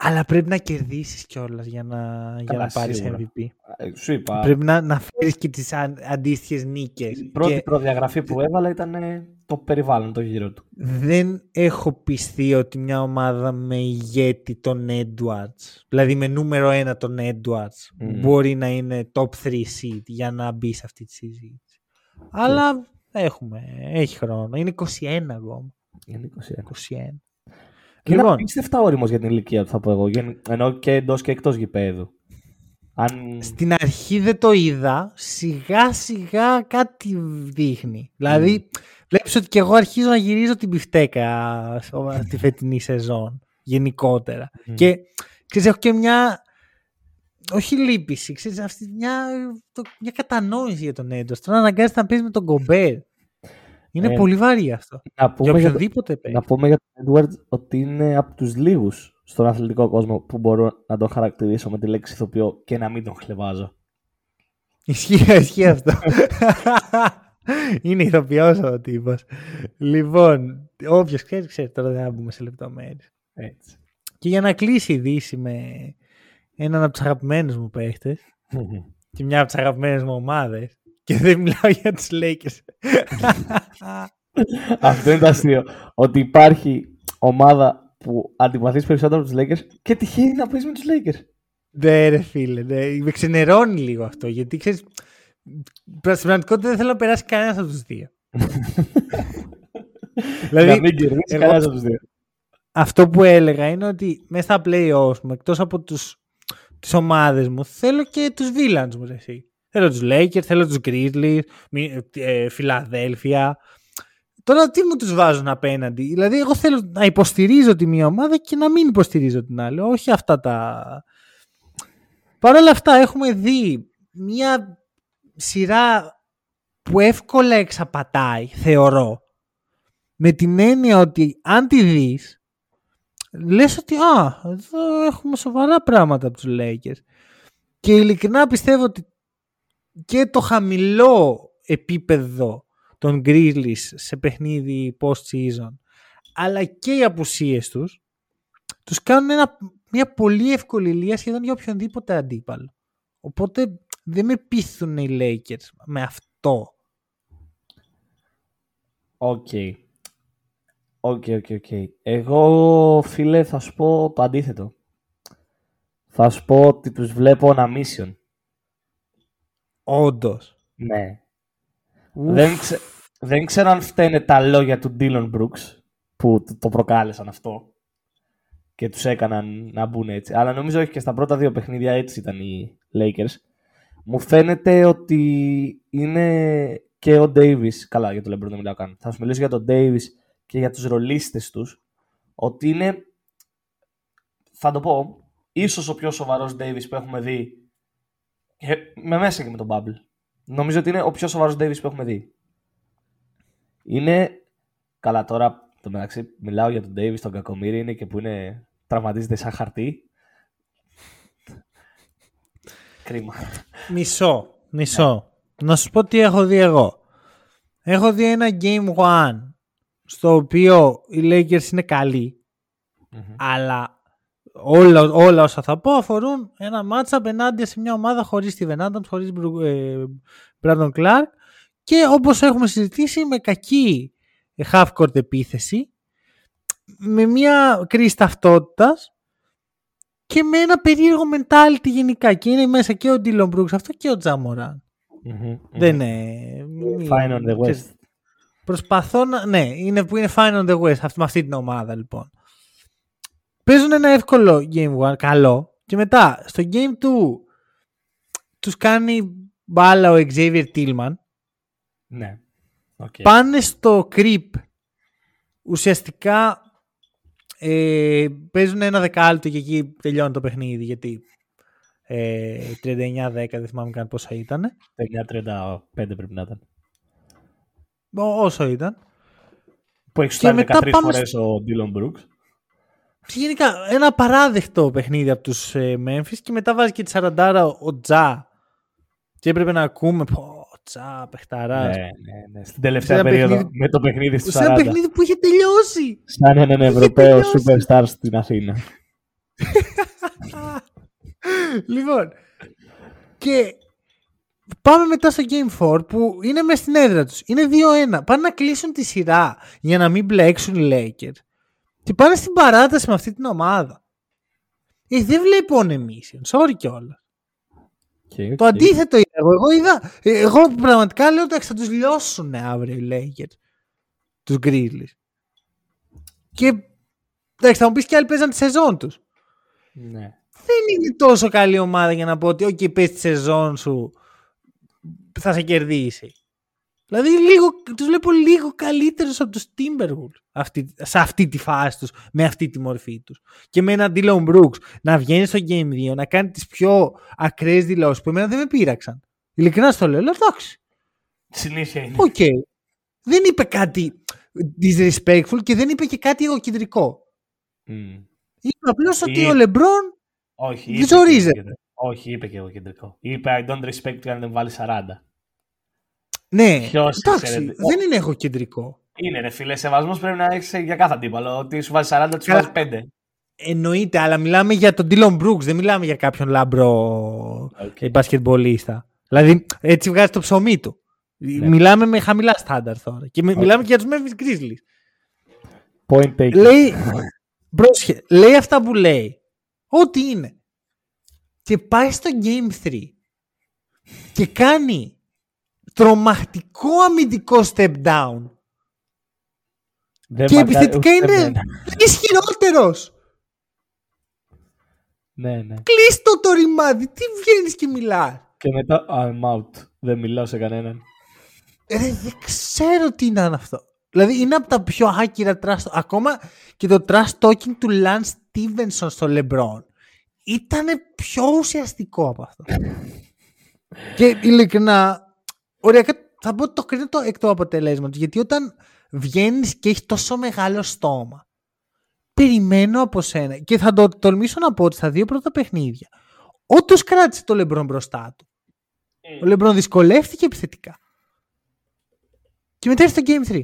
Αλλά πρέπει να κερδίσεις κιόλας για να, για Καλά, να πάρεις σίγουρα. MVP. Ε, Σου είπα, Πρέπει να, να φέρεις και τις αν, αντίστοιχες νίκες. η πρώτη Και προδιαγραφή που έβαλα ήταν ε, το περιβάλλον, το γύρο του. δεν έχω πιστεί ότι μια ομάδα με ηγέτη τον Edwards, δηλαδή με νούμερο ένα τον Edwards, Μμμ. μπορεί να είναι top 3 seed για να μπει σε αυτή τη συζήτηση. Αλλά έχουμε, έχει χρόνο. Είναι 21 ακόμα. Είναι 21. 21. Και είναι Λοιπόν, απίστευτα όριμος για την ηλικία του θα πω εγώ. Γεν- Ενώ και εντός και εκτός γηπέδου. Αν... στην αρχή δεν το είδα, σιγά σιγά κάτι δείχνει. Δηλαδή, βλέπεις ότι και εγώ αρχίζω να γυρίζω την πιφτέκα στη <laughs> φετινή σεζόν, γενικότερα. Μμ. Και ξέρεις, έχω και μια. Όχι λύπηση, ξέρεις, αυτή μια, το, μια κατανόηση για τον Έντος. Τώρα αναγκάζεται να παίζει με τον Κομπέρ. Είναι Ε, πολύ βαρύ αυτό. να, Για πούμε για, το- οποιονδήποτε παίζει. να πούμε για τον Edwards ότι είναι από τους λίγους στον αθλητικό κόσμο που μπορώ να τον χαρακτηρίσω με τη λέξη ηθοποιό και να μην τον χλεβάζω. Ισχύει, <laughs> ισχύει αυτό. Είναι ηθοποιός ο τύπος. Λοιπόν, όποιος ξέρει, ξέρει. Τώρα δεν θα μπούμε σε λεπτομέρειες. Έτσι. Και για να κλείσει η Δύση με έναν από τους αγαπημένους μου παίχτες και μια από τις αγαπημένες μου ομάδες και δεν μιλάω για τους Lakers. <laughs> Αυτό είναι το αστείο. Ότι υπάρχει ομάδα που αντιπαθείς περισσότερο από τους Lakers και τυχαίνει να παίζεις με τους Lakers. Ναι, ρε φίλε, ναι. με ξενερώνει λίγο αυτό. Γιατί ξέρεις, στην πραγματικότητα δεν θέλω να περάσει κανένας από τους δύο. <laughs> να δηλαδή, μην κερδίσεις εγώ- κανένας από τους δύο. αυτό που έλεγα είναι ότι μέσα στα playoffs μου, εκτός από τους, τις ομάδες μου, θέλω και τους villains μου, ρε εσύ. Θέλω τους Lakers, θέλω τους Grizzlies, μη- ε, Φιλαδέλφια. Τώρα τι μου τους βάζουν απέναντι; Δηλαδή εγώ θέλω να υποστηρίζω τη μία ομάδα και να μην υποστηρίζω την άλλη. Όχι αυτά τα... Παρ' όλα αυτά έχουμε δει μια σειρά που εύκολα εξαπατάει, θεωρώ. Με την έννοια ότι αν τη δεις, λες ότι α, εδώ έχουμε σοβαρά πράγματα από τους Lakers. Και ειλικρινά πιστεύω ότι και το χαμηλό επίπεδο των Grizzlies σε παιχνίδι post-season αλλά και οι απουσίες τους τους κάνουν ένα, μια πολύ εύκολη ηλία σχεδόν για οποιονδήποτε αντίπαλο. Οπότε δεν με πείθουν οι Lakers με αυτό. Οκ. Οκ, οκ, οκ. Εγώ, φίλε, θα σου πω το αντίθετο. Θα σου πω ότι τους βλέπω on a mission. Όντως. Ναι. Ουφ. Δεν, ξε- δεν ξέρω αν φταίνε τα λόγια του Dylan Brooks που το- το προκάλεσαν αυτό και τους έκαναν να μπουν έτσι. Αλλά νομίζω όχι και στα πρώτα δύο παιχνίδια έτσι ήταν οι Lakers. Μου φαίνεται ότι είναι και ο Davis, καλά για το LeBron δεν μιλάω καν, θα σου μιλήσω για τον Davis και για τους ρολίστες τους, ότι είναι, θα το πω, ίσως ο πιο σοβαρός Davis που έχουμε δει Ε, με μέσα και με τον Bubble. Νομίζω ότι είναι ο πιο σοβαρός Davis που έχουμε δει. Είναι... Καλά τώρα, το μεταξύ, μιλάω για τον Davis, τον Κακομύρη, είναι και που είναι... Τραυματίζεται σαν χαρτί. Κρίμα. Μισό. Μισό. Να σου πω τι έχω δει εγώ. Έχω δει ένα Game One στο οποίο οι Lakers είναι καλοί, αλλά όλα, όλα όσα θα πω αφορούν ένα matchup ενάντια σε μια ομάδα χωρίς Steven Adams, χωρίς ε, Brandon Clark και όπως έχουμε συζητήσει με κακή half-court επίθεση με μια κρίση ταυτότητας και με ένα περίεργο mentality γενικά και είναι μέσα και ο Dylan Brooks αυτό και ο Τζαμοράν. Δεν είναι... Fine on the West. Προσπαθώ να... Ναι, είναι που είναι fine on the West αυτή, με αυτή την ομάδα λοιπόν. Παίζουν ένα εύκολο game one, καλό. Και μετά στο game 2 τους κάνει μπάλα ο Xavier Tillman. Ναι. Okay. Πάνε στο creep. Ουσιαστικά ε, παίζουν ένα δεκάλεπτο και εκεί τελειώνει το παιχνίδι γιατί ε, 39-10 δεν θυμάμαι καν πόσα ήταν. 39-35 πρέπει να ήταν. Όσο ήταν. Που έχει φτάσει 13 φορές ο Dylan Brooks. Γενικά ένα παράδεκτο παιχνίδι από τους ε, Memphis και μετά βάζει και τη 40 ο Τζα και έπρεπε να ακούμε πω, Τζα, παιχταράς. Ναι, ναι, ναι. Στην τελευταία περίοδο παιχνίδι... με το παιχνίδι στη 40. Σε ένα παιχνίδι που είχε τελειώσει. Σαν έναν Ευρωπαίο superstar στην Αθήνα. <laughs> λοιπόν, και πάμε μετά στο Game 4 που είναι μέσα στην έδρα τους. Είναι 2-1. Πάνε να κλείσουν τη σειρά για να μην μπλέξουν οι Lakers. Και πάνε στην παράταση με αυτή την ομάδα. Ε, δεν βλέπω ονεμίσιον. Sorry κιόλας. Okay, Το αντίθετο είδα εγώ. Εγώ, είδα, εγώ πραγματικά λέω ότι θα τους λιώσουν αύριο οι Lakers. Τους Grizzlies. Και εντάξει, θα μου πεις και άλλοι παίζαν τη σεζόν τους. Ναι. Δεν είναι τόσο καλή ομάδα για να πω ότι, OK, πες τη σεζόν σου, θα σε κερδίσει. Δηλαδή λίγο, τους βλέπω λίγο καλύτερους από τους Timberwolves αυτή, σε αυτή τη φάση τους, με αυτή τη μορφή τους. Και με έναν Dylan Brooks να βγαίνει στο Game 2, να κάνει τις πιο ακραίες δηλώσεις που εμένα δεν με πείραξαν. Ειλικρινά στο λέω, λέω εντάξει. Συνήθεια είναι. Ok. Okay. Δεν είπε κάτι disrespectful και δεν είπε και κάτι εγωκεντρικό. Mm. Είπε απλώς ότι ο Λεμπρόν όχι, ζορίζεται. Όχι, είπε και εγωκεντρικό. Είπε I don't respect you αν δεν βάλεις 40. Ναι, Ποιος εντάξει, δεν είναι εγωκεντρικό. Είναι ρε φίλε, σεβασμός πρέπει να έχεις για κάθε αντίπαλο. Ότι σου βάζει 40, τους βάζεις 5. Εννοείται, αλλά μιλάμε για τον Dylan Brooks, δεν μιλάμε για κάποιον λάμπρο okay. μπασκετμπολίστα. Δηλαδή, έτσι βγάζει το ψωμί του. Ναι. Μιλάμε με χαμηλά στάνταρ τώρα. Και okay. μιλάμε και για τους Memphis Grizzlies. Point taken. Λέει, πρόσχε, λέει αυτά που λέει. Ό,τι είναι. Και πάει στο Game 3 και κάνει τρομακτικό αμυντικό step down. Δεν και επιθετικά είναι ισχυρότερος. Ναι, ναι. Κλείστο το ρημάδι. Τι βγαίνεις και μιλάς. Και μετά I'm out. Δεν μιλάω σε κανέναν. Ε, δεν ξέρω τι είναι αυτό. Δηλαδή είναι από τα πιο άκυρα trash Ακόμα και το trash talking του Lance Stevenson στο LeBron ήταν πιο ουσιαστικό από αυτό. <laughs> και ειλικρινά, οριακά θα πω ότι το κρίνω το εκ του αποτελέσματος. Γιατί όταν βγαίνεις και έχεις τόσο μεγάλο στόμα, περιμένω από σένα και θα το τολμήσω να πω ότι στα δύο πρώτα παιχνίδια, όντως κράτησε το Λεμπρόν μπροστά του. Mm. Ο Λεμπρόν δυσκολεύτηκε επιθετικά. Και μετά ήρθε το Game 3.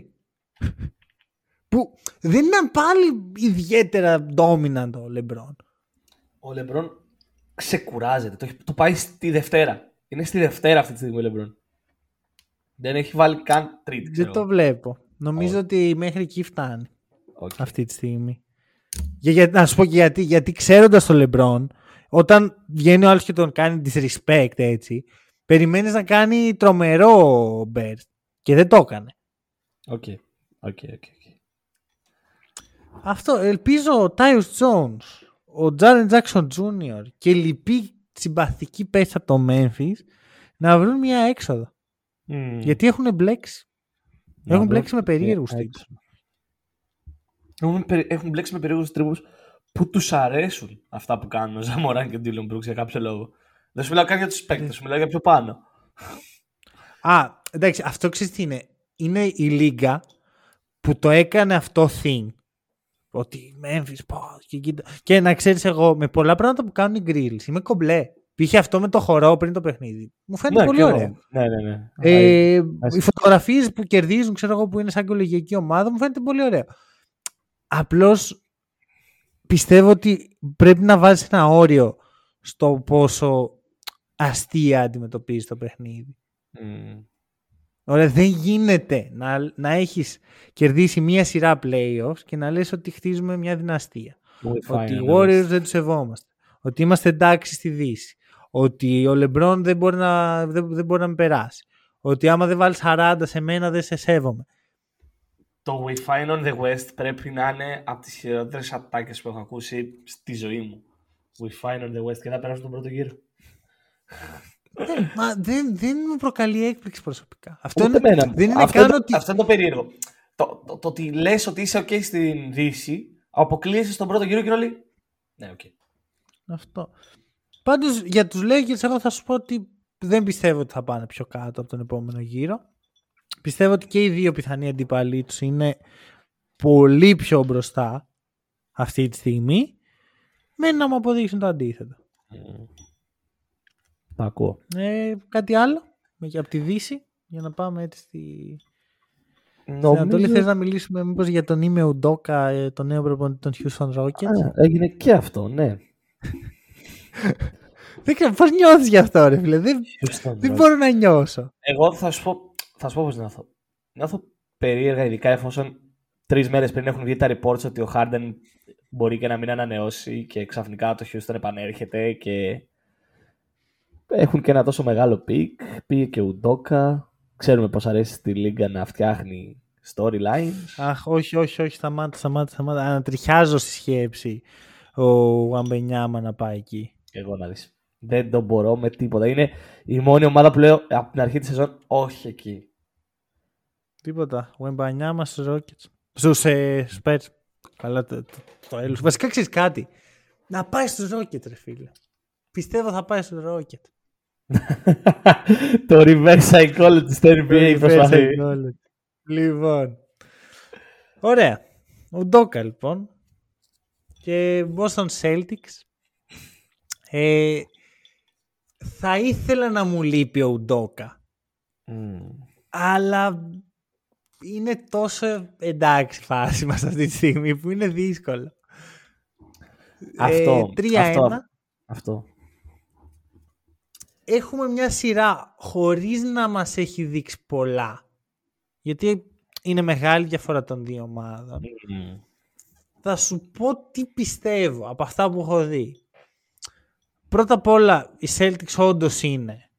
που δεν ήταν πάλι ιδιαίτερα dominant ο Λεμπρόν. Ο Λεμπρόν ξεκουράζεται. Το, το πάει στη Δευτέρα. Είναι στη Δευτέρα αυτή τη στιγμή ο Λεμπρόν. Δεν έχει βάλει καν τρίτη. Δεν το βλέπω. Νομίζω oh. ότι μέχρι εκεί φτάνει. Okay. Αυτή τη στιγμή. Για, για, να σου πω και γιατί. Γιατί ξέροντας τον Λεμπρόν, όταν βγαίνει ο άλλος και τον κάνει disrespect έτσι, περιμένεις να κάνει τρομερό burst. Και δεν το έκανε. Ok. Okay. Okay, okay, Αυτό. Ελπίζω ο Tyus Jones, ο Τζάρεν Τζάξον Τζούνιορ και λοιποί συμπαθικοί παίχτες από το Memphis να βρουν μια έξοδο. Mm. Γιατί έχουν μπλέξει. Να έχουν μπλέξει με περίεργους τύπους. Έχουν, έχουν μπλέξει με περίεργους τύπους που τους αρέσουν αυτά που κάνουν ο Τζα Μοράντ και ο Ντίλον Μπρουκς για κάποιο λόγο. Δεν σου μιλάω καν για τους παίκτες, σου μιλάω για πιο πάνω. Α, εντάξει, αυτό ξέρεις τι είναι. Είναι η λίγα που το έκανε αυτό thing. Ότι Memphis, πω, και, κοίτα. και να ξέρεις εγώ, με πολλά πράγματα που κάνουν οι grills, είμαι κομπλέ. Πήγε αυτό με το χορό πριν το παιχνίδι. Μου φαίνεται Ναι, πολύ και εγώ. ωραίο. Ναι, ναι, ναι. Ε, Ας- οι φωτογραφίες που κερδίζουν, ξέρω εγώ, που είναι σαν κολεγιακή ομάδα, μου φαίνεται πολύ ωραίο. Απλώς πιστεύω ότι πρέπει να βάζεις ένα όριο στο πόσο αστεία αντιμετωπίζεις το παιχνίδι. Μμ. Ωραία, δεν γίνεται να, να έχεις κερδίσει μία σειρά playoffs και να λες ότι χτίζουμε μια δυναστεία. We Ότι οι finally Warriors lost. δεν τους σεβόμαστε. Ότι είμαστε εντάξει στη Δύση. Ότι ο LeBron δεν μπορεί να, δεν, δεν μπορεί να με περάσει. Ότι άμα δεν βάλεις 40 σε μένα δεν σε σέβομαι. Το We're fine in the West πρέπει να είναι από τις χειρότερες ατάκες που έχω ακούσει στη ζωή μου. We're fine in the West και θα περάσουν τον πρώτο γύρο. Μα δεν, δεν μου προκαλεί έκπληξη προσωπικά. Αυτό Ούτε είναι, εμένα. δεν είναι αυτό, καν είναι- ότι... αυτό είναι το περίεργο. Το, το, το ότι λες ότι είσαι ok στην Δύση, αποκλείεσαι στον πρώτο γύρο και είναι όλοι... Ναι, οκ. Αυτό. Πάντως για τους Lakers εγώ θα σου πω ότι δεν πιστεύω ότι θα πάνε πιο κάτω από τον επόμενο γύρο. Πιστεύω ότι και οι δύο πιθανοί αντιπαλοί τους είναι πολύ πιο μπροστά αυτή τη στιγμή με να μου αποδείξουν το αντίθετο. Τα ακούω. Ε, κάτι άλλο με- από τη Δύση για να πάμε έτσι στη... Στην Ανατολή θες να μιλήσουμε μήπως για τον Είμαι Ουντόκα, ε, τον νέο προπονητή των Houston Rockets; Α, έγινε και αυτό, ναι. Δεν ξέρω πώς νιώθεις γι' αυτό ρε φίλε. Δεν, Houston δεν Rockets. μπορώ να νιώσω. Εγώ θα σου πω, θα σου πω πώς νιώθω. Νιώθω περίεργα, ειδικά εφόσον τρεις μέρες πριν έχουν βγει τα reports ότι ο Harden μπορεί και να μην ανανεώσει και ξαφνικά το Houston επανέρχεται και έχουν και ένα τόσο μεγάλο pick. Πήγε και ο Udoka. Ξέρουμε πώς αρέσει στη Λίγκα να φτιάχνει storyline. Αχ, όχι, όχι, όχι, σταμάτα, σταμάτα, σταμάτα. Ανατριχιάζω στη σκέψη ο Γουεμπανιάμα να πάει εκεί. Εγώ να δεις. Δεν το μπορώ με τίποτα. Είναι η μόνη ομάδα που λέω από την αρχή της σεζόν όχι εκεί. Τίποτα. Βαμπενιάμα στους Rockets. Στους ε, Spurs. Καλά το, το, το έλους. Βασικά ξέρεις κάτι. Να πάει στους Rockets, ρε φίλε. Πιστεύω θα πάει στους Rockets. <laughs> το reverse psychology στο NBA προσπαθεί. Λοιπόν. Ωραία. Ο Ντόκα λοιπόν. Και Boston Celtics. Ε, θα ήθελα να μου λείπει ο Ντόκα. Μμμ. Αλλά είναι τόσο εντάξει φάση μας αυτή τη στιγμή που είναι δύσκολο. Αυτό, Ε, 3-1. αυτό, αυτό. Έχουμε μια σειρά χωρίς να μας έχει δείξει πολλά. Γιατί είναι μεγάλη διαφορά των δύο ομάδων. Μμμ. Θα σου πω τι πιστεύω από αυτά που έχω δει. Πρώτα απ' όλα, οι Celtics όντως είναι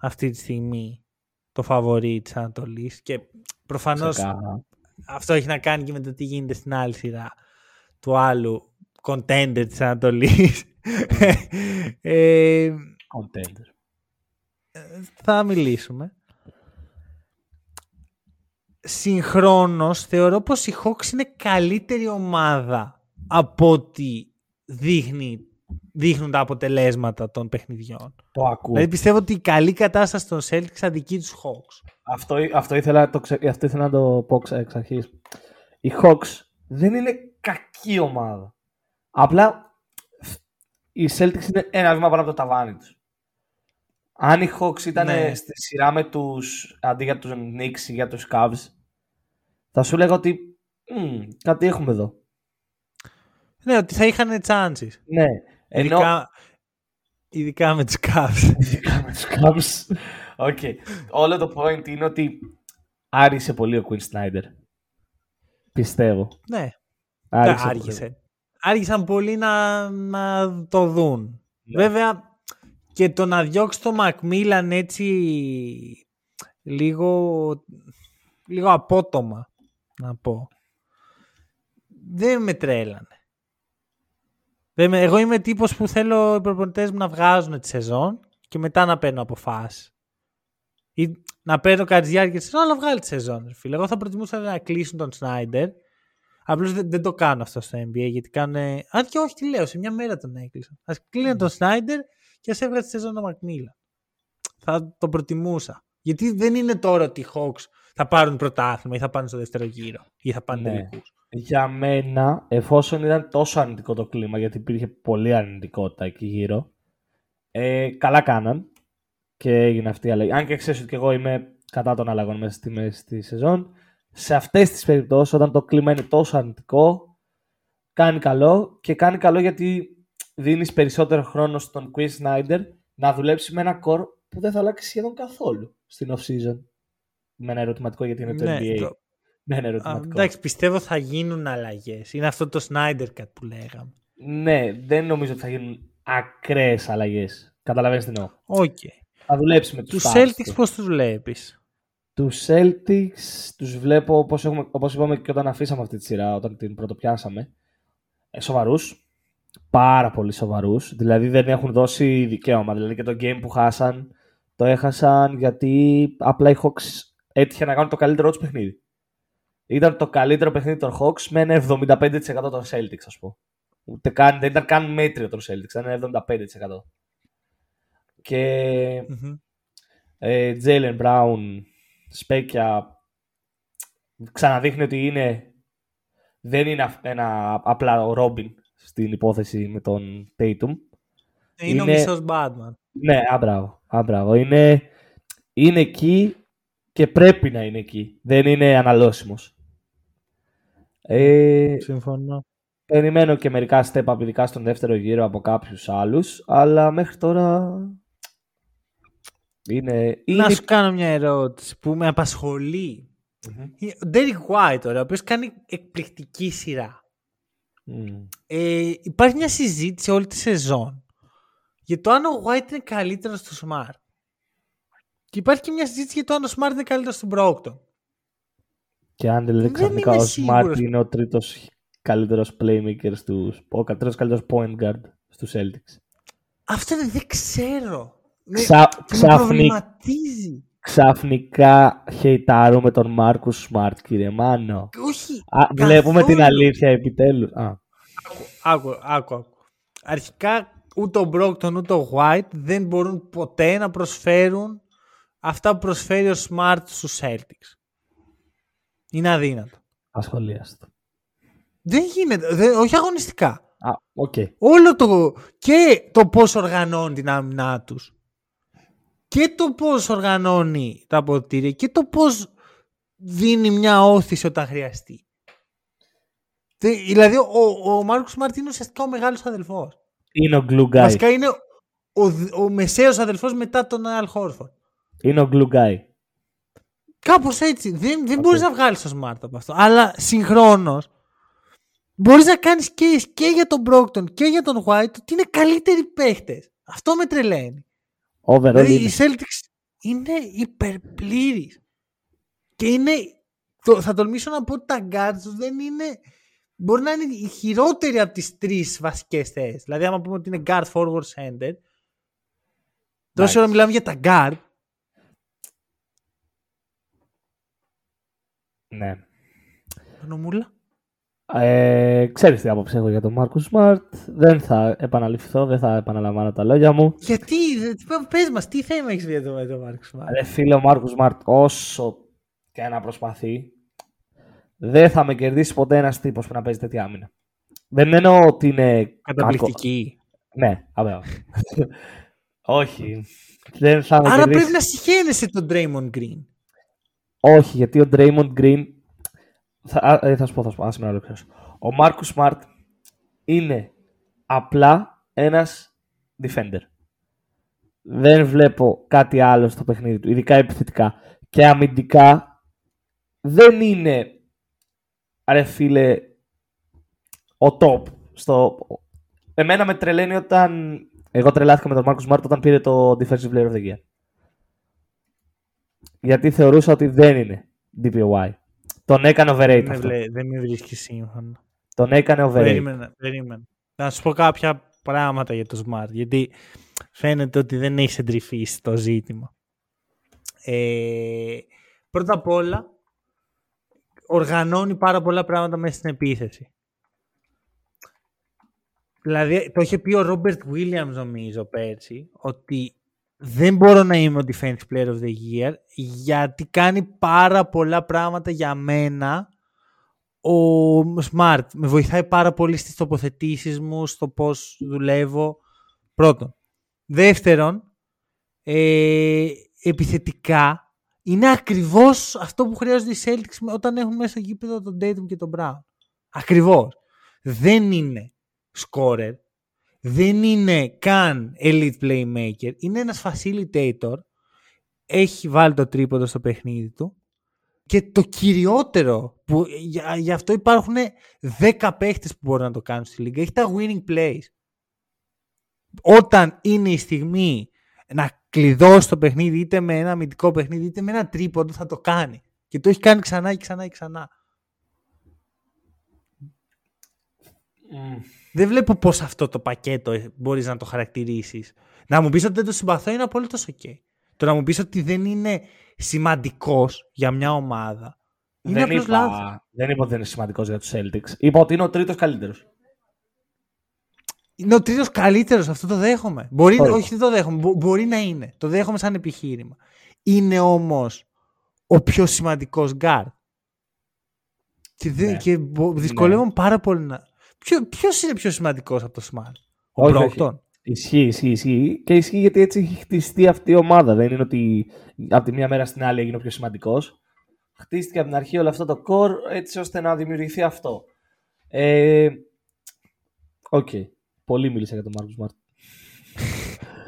αυτή τη στιγμή το φαβορί της Ανατολής και προφανώς Ξεκάθαρα. αυτό έχει να κάνει και με το τι γίνεται στην άλλη σειρά του άλλου contender της Ανατολής. ε, Contender. θα μιλήσουμε. Συγχρόνως θεωρώ πως η Hawks είναι καλύτερη ομάδα από ό,τι δείχνει, δείχνουν τα αποτελέσματα των παιχνιδιών. Το ακούω. Δηλαδή πιστεύω ότι η καλή κατάσταση των Celtics αδικεί τους Hawks. Αυτό, αυτό, ήθελα, το, ξε- αυτό ήθελα να το πω ξε- εξ αρχής. Οι Hawks δεν είναι κακή ομάδα. Απλά οι Celtics είναι ένα βήμα πάνω από το ταβάνι τους. Αν οι Hawks ήταν Ναι. στη σειρά με τους, αντί για τους Knicks ή για τους Cavs, θα σου λέγα ότι «Μμ, κάτι έχουμε εδώ. Ναι, ότι θα είχαν chances. Ναι, ενώ Ειδικά, ειδικά με τους Cavs. <laughs> ειδικά με τους Cavs, Ok. Όλο το point είναι ότι άργησε πολύ ο Quinn Snyder. Πιστεύω. ναι, Άργησε άργησε. Άργησαν πολύ να, να το δουν. Ναι. Βέβαια και το να διώξει το Macmillan έτσι λίγο, λίγο απότομα να πω. Δεν με τρέλανε. Δεν με, εγώ είμαι τύπος που θέλω οι προπονητές μου να βγάζουν τη σεζόν και μετά να παίρνω αποφάσεις. Ή να παίρνω κάτι τη διάρκεια της σεζόν, αλλά βγάλει τη σεζόν. ρε Φίλε. Εγώ θα προτιμούσα να κλείσουν τον Σνάιντερ. Απλώς δεν, δεν το κάνω αυτό στο NBA γιατί κάνουν. Α, και όχι, τι λέω, σε μια μέρα τον έκλεισαν. Α κλείνουν τον Σνάιντερ και ας έβγαλε τη σεζόν ο Μακμίλαν. Θα το προτιμούσα. Γιατί δεν είναι τώρα ότι οι Hawks θα πάρουν πρωτάθλημα ή θα πάνε στο δεύτερο γύρο ή θα πάνε ναι. τελικούς. Για μένα, εφόσον ήταν τόσο αρνητικό το κλίμα, γιατί υπήρχε πολύ αρνητικότητα εκεί γύρω, ε, καλά κάναν και έγινε αυτή η αλλαγή. Αν και ξέρεις ότι και εγώ είμαι κατά των αλλαγών μέσα στη μέση τη σεζόν, σε αυτές τις περιπτώσεις, όταν το κλίμα είναι τόσο αρνητικό, κάνει καλό και κάνει καλό γιατί δίνεις περισσότερο χρόνο στον Chris Snyder να δουλέψει με ένα κορ που δεν θα αλλάξει σχεδόν καθόλου στην off-season. Με ένα ερωτηματικό γιατί είναι το ναι, NBA. Το... Με ένα ερωτηματικό. εντάξει, πιστεύω θα γίνουν αλλαγές. Είναι αυτό το Snyder Cut που λέγαμε. Ναι, δεν νομίζω ότι θα γίνουν ακραίες αλλαγές. Καταλαβαίνετε τι εννοώ. Okay. Θα δουλέψει με τους Celtics. Πώς τους βλέπεις; Τους Celtics τους βλέπω όπως είπαμε και όταν αφήσαμε αυτή τη σειρά, όταν την πρωτοπιάσαμε. Ε, Σοβαρούς. Πάρα πολύ σοβαρούς. Δηλαδή δεν έχουν δώσει δικαίωμα. Δηλαδή και το game που χάσαν το έχασαν γιατί απλά οι Hawks έτυχε να κάνουν το καλύτερο τους παιχνίδι. Ήταν το καλύτερο παιχνίδι των Hawks με ένα 75% των Celtics, ας πούμε. Ούτε καν, δεν ήταν καν μέτριο των Celtics, ήταν 75%. Και mm-hmm. Jalen Brown, Σπέκια, ξαναδείχνει ότι είναι, δεν είναι ένα, απλά ο Robin στην υπόθεση με τον Tatum. Είναι, είναι ο μισός Batman. Ναι, άμπραβο. άμπραβο. Είναι, είναι εκεί και πρέπει να είναι εκεί. Δεν είναι αναλώσιμος. Ε, Συμφωνώ. Περιμένω και μερικά step up, ειδικά στον δεύτερο γύρο από κάποιους άλλους, αλλά μέχρι τώρα είναι... Να σου κάνω μια ερώτηση που με απασχολεί. Mm-hmm. Ο Derek White, τώρα, ο οποίος κάνει εκπληκτική σειρά. Mm. Ε, υπάρχει μια συζήτηση όλη τη σεζόν για το αν ο White είναι καλύτερος στο Smart. Και υπάρχει και μια συζήτηση για το αν ο Smart είναι καλύτερος στον Brockton. Και αν δηλαδή ξαφνικά ο Smart είναι ο τρίτος καλύτερος playmaker στους. Ο τρίτο καλύτερος point guard στους Celtics. Αυτό δεν ξέρω. Ξα... προβληματίζει. Ξαφνικά χεϊτάρουμε τον Μάρκου Σμαρτ, κύριε Μάνο. Όχι. Α, βλέπουμε την αλήθεια επιτέλους. Άκου, άκου, άκου. Αρχικά ούτε ο Μπρόκτον ούτε ο White δεν μπορούν ποτέ να προσφέρουν αυτά που προσφέρει ο Smart στους Celtics. Είναι αδύνατο. Ασχολίαστο. Δεν γίνεται. Δεν, όχι αγωνιστικά. Α, okay. Όλο το... Και το πώς οργανώνει την άμυνά τους. Και το πώς οργανώνει τα ποτήρια. Και το πώς δίνει μια όθηση όταν χρειαστεί. Δηλαδή, ο, ο Μάρκος Σμαρτ είναι ουσιαστικά ο μεγάλος αδελφός. Είναι ο glue guy. Βασικά είναι ο, ο μεσαίος αδελφός μετά τον Αλ Χόρφορντ. Είναι ο glue guy. Κάπως έτσι. Δεν, δεν okay. μπορείς να βγάλεις το smart από αυτό. Αλλά συγχρόνως μπορείς να κάνεις case και για τον Brockton και για τον White ότι είναι καλύτεροι παίχτες. Αυτό με τρελαίνει. Overall δηλαδή οι Celtics είναι υπερπλήρη. Και είναι. Το, θα τολμήσω να πω ότι τα guards δεν είναι μπορεί να είναι η χειρότερη από τις τρεις βασικές θέσεις. Δηλαδή, άμα πούμε ότι είναι guard, forward, center, τόση ώρα μιλάμε για τα guard. Ναι. Νομούλα. Ε, ξέρεις τι άποψη έχω για τον Μάρκο Σμαρτ. Δεν θα επαναληφθώ, δεν θα επαναλαμβάνω τα λόγια μου. Γιατί, πες μας, τι θέμα έχεις για τον Μάρκο Σμαρτ. Ρε φίλε, ο Μάρκο Σμαρτ όσο και να προσπαθεί, δεν θα με κερδίσει ποτέ ένας τύπος που να παίζει τέτοια άμυνα. Δεν εννοώ ότι είναι. Καταπληκτική. Ναι, βέβαια. <laughs> Όχι. Δεν θα με Άρα κερδίσει... πρέπει να συχαίνεσαι τον Draymond Green. Όχι, γιατί ο Draymond Green. Θα, ε, θα σου πω, θα σου πω. Άσε Ο Marcus Smart είναι απλά ένας defender. Δεν βλέπω κάτι άλλο στο παιχνίδι του, ειδικά επιθετικά. Και αμυντικά δεν είναι Άρα φίλε, ο top. Στο... Εμένα με τρελαίνει όταν... Εγώ τρελάθηκα με τον Μάρκο Μάρτ όταν πήρε το Defensive Player of the Year. Γιατί θεωρούσα ότι δεν είναι DPOY. Τον έκανε overrated αυτό. δεν με βρίσκει σύμφωνο. Τον έκανε overrated. Περίμενε, περίμενε. Να σου πω κάποια πράγματα για το Smart. Γιατί φαίνεται ότι δεν έχει εντρυφήσει το ζήτημα. Ε, πρώτα απ' όλα, οργανώνει πάρα πολλά πράγματα μέσα στην επίθεση. Δηλαδή, το είχε πει ο Ρόμπερτ Williams νομίζω πέρσι, ότι δεν μπορώ να είμαι ο Defense Player of the Year γιατί κάνει πάρα πολλά πράγματα για μένα ο Smart. Με βοηθάει πάρα πολύ στις τοποθετήσεις μου, στο πώς δουλεύω. Πρώτον. Δεύτερον, ε, επιθετικά είναι ακριβώς αυτό που χρειάζονται οι Celtics όταν έχουν μέσα στο γήπεδο τον Tatum και τον Brown. Ακριβώς. Δεν είναι scorer, δεν είναι καν elite playmaker, είναι ένας facilitator, έχει βάλει το τρίποδο στο παιχνίδι του και το κυριότερο, που γι' αυτό υπάρχουν 10 παίχτες που μπορούν να το κάνουν στη λίγα, έχει τα winning plays. Όταν είναι η στιγμή να κλειδώσει το παιχνίδι είτε με ένα αμυντικό παιχνίδι είτε με ένα τρίποντο θα το κάνει. Και το έχει κάνει ξανά και ξανά και ξανά. Δεν βλέπω πώς αυτό το πακέτο ε, μπορείς να το χαρακτηρίσεις. Να μου πεις ότι δεν το συμπαθώ είναι απολύτως ok. Το να μου πεις ότι δεν είναι σημαντικός για μια ομάδα. Είναι δεν, είπα, λάθος. δεν είπα ότι δεν είναι σημαντικός για τους Celtics. Είπα ότι είναι ο τρίτος καλύτερος. Είναι ο τρίτος καλύτερος, αυτό το δέχομαι. Μπορεί, όχι, δεν το δέχομαι, μπορεί να είναι. Το δέχομαι σαν επιχείρημα. Είναι όμως ο πιο σημαντικός γκαρντ. Και, ναι. και δυσκολεύομαι ναι. πάρα πολύ να, Ποιο είναι πιο σημαντικός από το Smart, ο Μπρόγκντον. Ισχύει, ισχύει, ισχύει. Και ισχύει γιατί έτσι έχει χτιστεί αυτή η ομάδα. Δεν είναι ότι από τη μία μέρα στην άλλη έγινε ο πιο σημαντικός. Χτίστηκε από την αρχή όλο αυτό το core έτσι ώστε να δημιουργηθεί αυτό. Ε, ok. Okay. Πολύ μίλησα για τον Μάρκους Σμαρτ.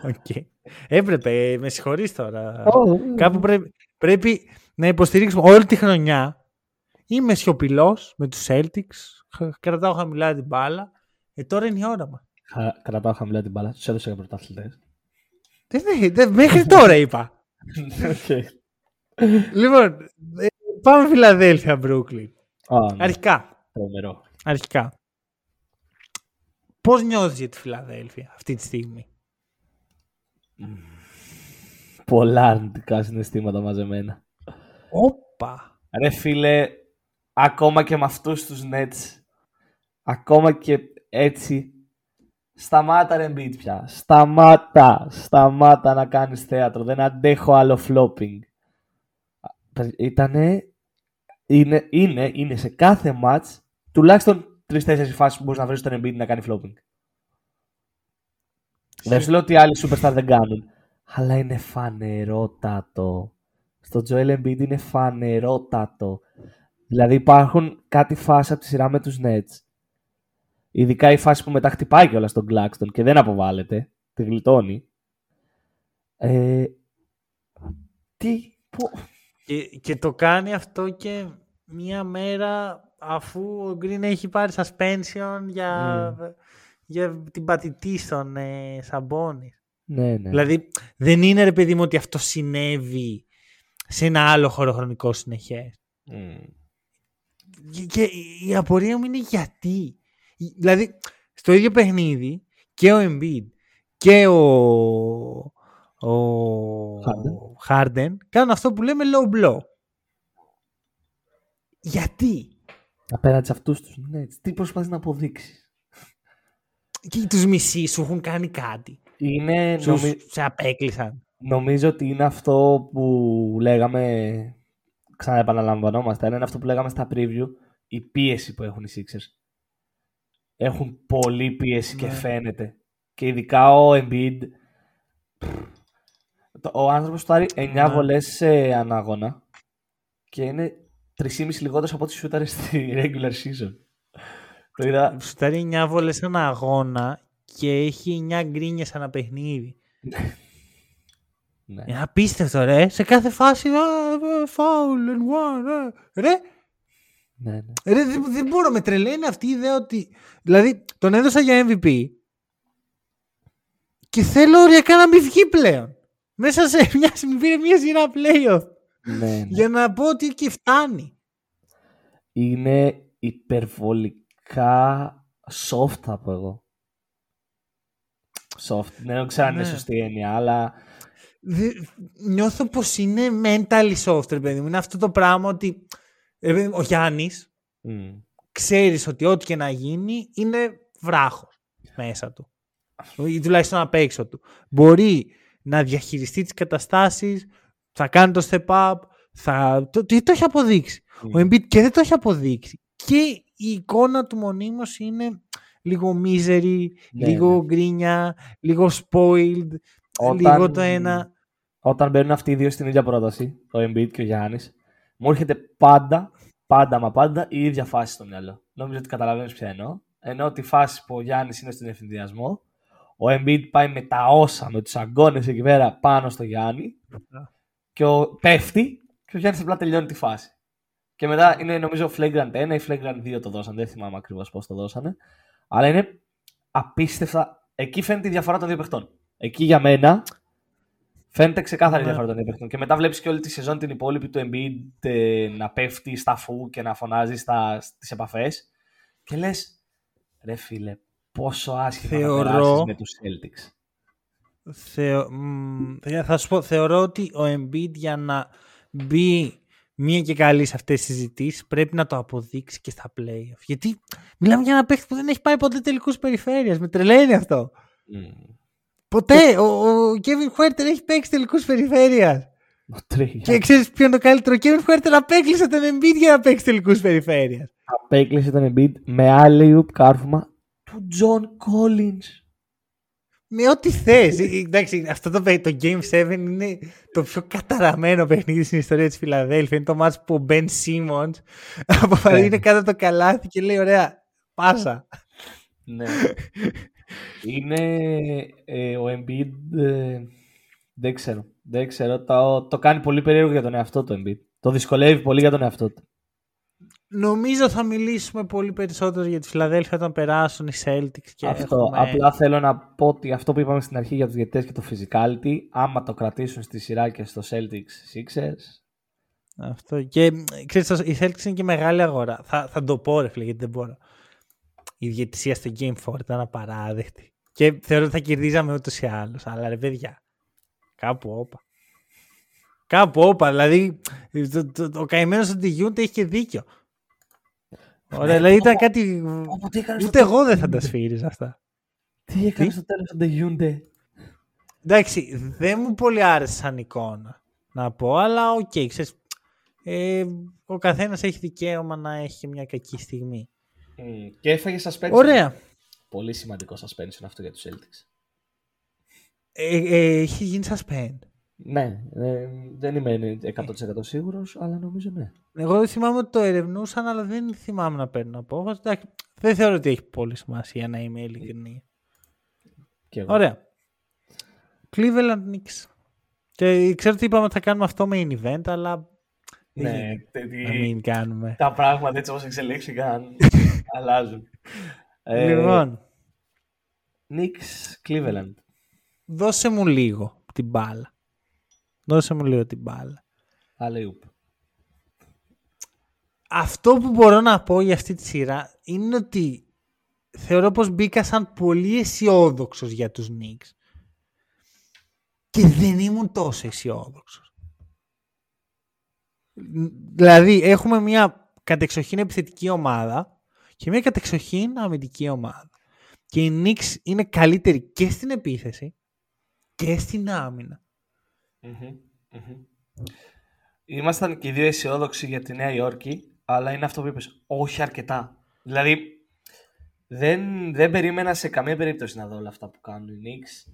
Okay. Έπρεπε, με συγχωρείς τώρα. Κάπου πρέπει, πρέπει να υποστηρίξουμε όλη τη χρονιά. Είμαι σιωπηλός με τους Celtics κρατάω χαμηλά την μπάλα. Ε, τώρα είναι η ώρα μας. Κρατάω χαμηλά την μπάλα. Τους έδωσα για πρωταθλητές. μέχρι τώρα είπα. <laughs> okay. Λοιπόν, ε, πάμε Φιλαδέλφια, Μπρούκλιν. ναι. Αρχικά. Τρομερό. Αρχικά. Πώς νιώθεις για τη Φιλαδέλφια αυτή τη στιγμή; Πολλά αρνητικά συναισθήματα μαζεμένα. Όπα. Ρε φίλε, ακόμα και με αυτούς τους Nets ακόμα και έτσι σταμάτα ρε Embiid πια. Σταμάτα, σταμάτα να κάνεις θέατρο. Δεν αντέχω άλλο flopping. Ήτανε, είναι, είναι, είναι σε κάθε match τουλάχιστον τρει-τέσσερι φάσεις που μπορείς να βρεις τον Embiid να κάνει flopping. Δεν σου λέω ότι άλλοι superstar δεν κάνουν. Αλλά είναι φανερότατο. Στο Joel Embiid είναι φανερότατο. Δηλαδή υπάρχουν κάτι φάσει από τη σειρά με τους Nets Ειδικά η φάση που μετά χτυπάει κιόλας στον Κλάκστον και δεν αποβάλλεται. Τη γλιτώνει. Ε, τι, πού... Και, το κάνει αυτό και μία μέρα αφού ο Γκριν έχει πάρει suspension για, mm. για την πατητή στον ε, Σαμπόνι. Ναι, ναι. Δηλαδή δεν είναι ρε παιδί μου ότι αυτό συνέβη σε ένα άλλο χωροχρονικό συνεχές. Mm. Και, και η απορία μου είναι γιατί. Δηλαδή, στο ίδιο παιχνίδι και ο Embiid και ο, ο Harden. κάνουν αυτό που λέμε low blow. Γιατί; Απέναντι σε αυτούς τους ναι, τι προσπαθείς να αποδείξεις; Και τους μισοί σου έχουν κάνει κάτι. Είναι... Σου, νομι... Σε απέκλεισαν. Νομίζω ότι είναι αυτό που λέγαμε, ξαναεπαναλαμβανόμαστε, είναι αυτό που λέγαμε στα preview, η πίεση που έχουν οι Sixers έχουν πολύ πίεση και ναι. φαίνεται. Και ειδικά ο Embiid. Ο άνθρωπος του άρει 9 ναι. βολές σε ανάγωνα και είναι 3,5 λιγότερος από ό,τι σούταρε στη regular season. Το είδα. Σουτάρει 9 βολές σε ένα αγώνα και έχει 9 γκρίνιες ένα παιχνίδι. Ναι. Είναι απίστευτο ρε. Σε κάθε φάση φάουλ and one. Ρε, ναι, ναι. Ρε, δεν, δεν μπορώ, με τρελαίνει αυτή η ιδέα ότι. Δηλαδή, τον έδωσα για MVP και θέλω οριακά να μην βγει πλέον. Μέσα σε <laughs> μια, μου πήρε μια σειρά playoff. Ναι, ναι. Για να πω ότι και φτάνει. Είναι υπερβολικά soft θα πω εγώ. Soft. Δεν ξέρω αν είναι ναι. σωστή έννοια, αλλά... νιώθω πως είναι mentally soft, παιδί μου. Είναι αυτό το πράγμα ότι ε, ο Γιάννης mm. ξέρεις ότι ό,τι και να γίνει είναι βράχος. μέσα του. Ή τουλάχιστον απ' έξω του. Μπορεί να διαχειριστεί τις καταστάσεις, θα κάνει το step up, θα... το, το, το έχει αποδείξει. Ο Embiid και δεν το έχει αποδείξει. Και η εικόνα του μονίμως είναι λίγο misery, Ναι, λίγο γκρίνια, λίγο spoiled, Όταν- λίγο το ένα. Όταν μπαίνουν αυτοί οι δύο στην ίδια πρόταση, ο Embiid και ο Γιάννης, μου έρχεται πάντα, πάντα μα πάντα η ίδια φάση στο μυαλό. Νομίζω ότι καταλαβαίνεις ποια εννοώ. Ενώ τη φάση που ο Γιάννης είναι στον ευθυνδιασμό, ο Embiid πάει με τα όσα, με τους αγκώνε εκεί πέρα πάνω στο Γιάννη και ο, πέφτει και ο Γιάννης απλά τελειώνει τη φάση. Και μετά είναι νομίζω flagrant 1 ή flagrant 2 το δώσαν. Δεν θυμάμαι ακριβώς πώς το δώσανε. Αλλά είναι απίστευτα. Εκεί φαίνεται η διαφορά των δύο παιχτών. Εκεί για μένα φαίνεται ξεκάθαρη η Ναι. διαφορά των δύο παιχτών. Και μετά βλέπεις και όλη τη σεζόν την υπόλοιπη του Embiid ε, να πέφτει στα φου και να φωνάζει στα, στις επαφές. Και λες, ρε φίλε, πόσο άσχημα Θεωρώ- θα περάσεις με τους Celtics. Θεω... μ, θα σου πω, θεωρώ ότι ο Embiid για να μπει μία και καλή σε αυτές τις συζητήσεις πρέπει να το αποδείξει και στα playoff. Γιατί μιλάμε για ένα παίχτη που δεν έχει πάει ποτέ τελικούς περιφέρειας. Με τρελαίνει αυτό. Μμμ. Ποτέ. Ο, ο Kevin Huerter έχει παίξει τελικούς περιφέρειας. Ο Τρίγια. Και ξέρεις ποιο είναι το καλύτερο; Ο Kevin Huerter απέκλεισε τον Embiid για να παίξει τελικούς περιφέρειας. Απέκλεισε τον Embiid με άλλη κάρφωμα του John Collins. Με ό,τι θες. Ε, Εντάξει, αυτό το, παί- το Game 7 είναι το πιο καταραμένο παιχνίδι στην ιστορία της Φιλαδέλφια. Είναι το μάτς που ο Ben Simmons αποφασίζει Ναι. είναι κάτω από το καλάθι και λέει ωραία, πάσα. Ναι. <laughs> είναι ε, ο Embiid ε, δεν ξέρω. Δεν ξέρω. Το, το κάνει πολύ περίεργο για τον εαυτό του Embiid. Το δυσκολεύει πολύ για τον εαυτό του. Νομίζω θα μιλήσουμε πολύ περισσότερο για τη Φιλαδέλφια όταν περάσουν οι Celtics και αυτό. έχουμε- Απλά θέλω να πω ότι αυτό που είπαμε στην αρχή για τους διαιτητές και το physicality, άμα το κρατήσουν στη σειρά και στο Celtics Sixers, Αυτό. Και μ, ξέρεις, το- η Celtics είναι και μεγάλη αγορά. Θα, θα το πω ρε φίλε, γιατί δεν μπορώ. Η διαιτησία στο Game 4 ήταν απαράδεκτη. Και θεωρώ ότι θα κερδίζαμε ούτως ή άλλως. Αλλά ρε παιδιά, κάπου όπα. Κάπου όπα. Δηλαδή, το, το, το, ο καημένος του Ντιγιούντε έχει και δίκιο. Ωραία, δηλαδή ήταν κάτι. Όποτε έκανε Ούτε εγώ δεν θα τα σφύριζα αυτά. Τι έκανε στο τέλος του Ντεζόντε. Εντάξει, δεν μου πολύ άρεσε σαν εικόνα να πω, αλλά οκ, ξέρεις, ε, ο καθένας έχει δικαίωμα να έχει και μια κακή στιγμή. Και έφαγε suspension. Ωραία. Πολύ σημαντικό suspension αυτό για τους Celtics. Ε, ε, έχει γίνει suspend. Ναι, ε, δεν είμαι 100% σίγουρος, αλλά νομίζω ναι. Εγώ δεν θυμάμαι ότι το ερευνούσαν, αλλά δεν θυμάμαι να παίρνω απόφαση. Εντάξει, δεν θεωρώ ότι έχει πολύ σημασία να είμαι ειλικρινή. Και εγώ. Ωραία. Cleveland Knicks. Και ξέρω ότι είπαμε ότι θα κάνουμε αυτό με event, αλλά δεν Ναι, γίνεται τε- τι- να μην κάνουμε. τα πράγματα έτσι όπως εξελίχθηκαν <laughs> αλλάζουν. Ε, Λοιπόν, Knicks Cleveland. δώσε μου λίγο την μπάλα. Δώσε μου λίγο την μπάλα. Alley-oop. Αυτό που μπορώ να πω για αυτή τη σειρά είναι ότι θεωρώ πως μπήκα σαν πολύ αισιόδοξος για τους Knicks και δεν ήμουν τόσο αισιόδοξος. Δηλαδή έχουμε μια κατεξοχήν επιθετική ομάδα και μια κατεξοχήν αμυντική ομάδα. Και οι Knicks είναι καλύτεροι και στην επίθεση και στην άμυνα. Μμμ, μμμ. Ήμασταν και οι δύο αισιόδοξοι για τη Νέα Υόρκη, αλλά είναι αυτό που είπες, όχι αρκετά. Δηλαδή, δεν, δεν περίμενα σε καμία περίπτωση να δω όλα αυτά που κάνουν οι Knicks.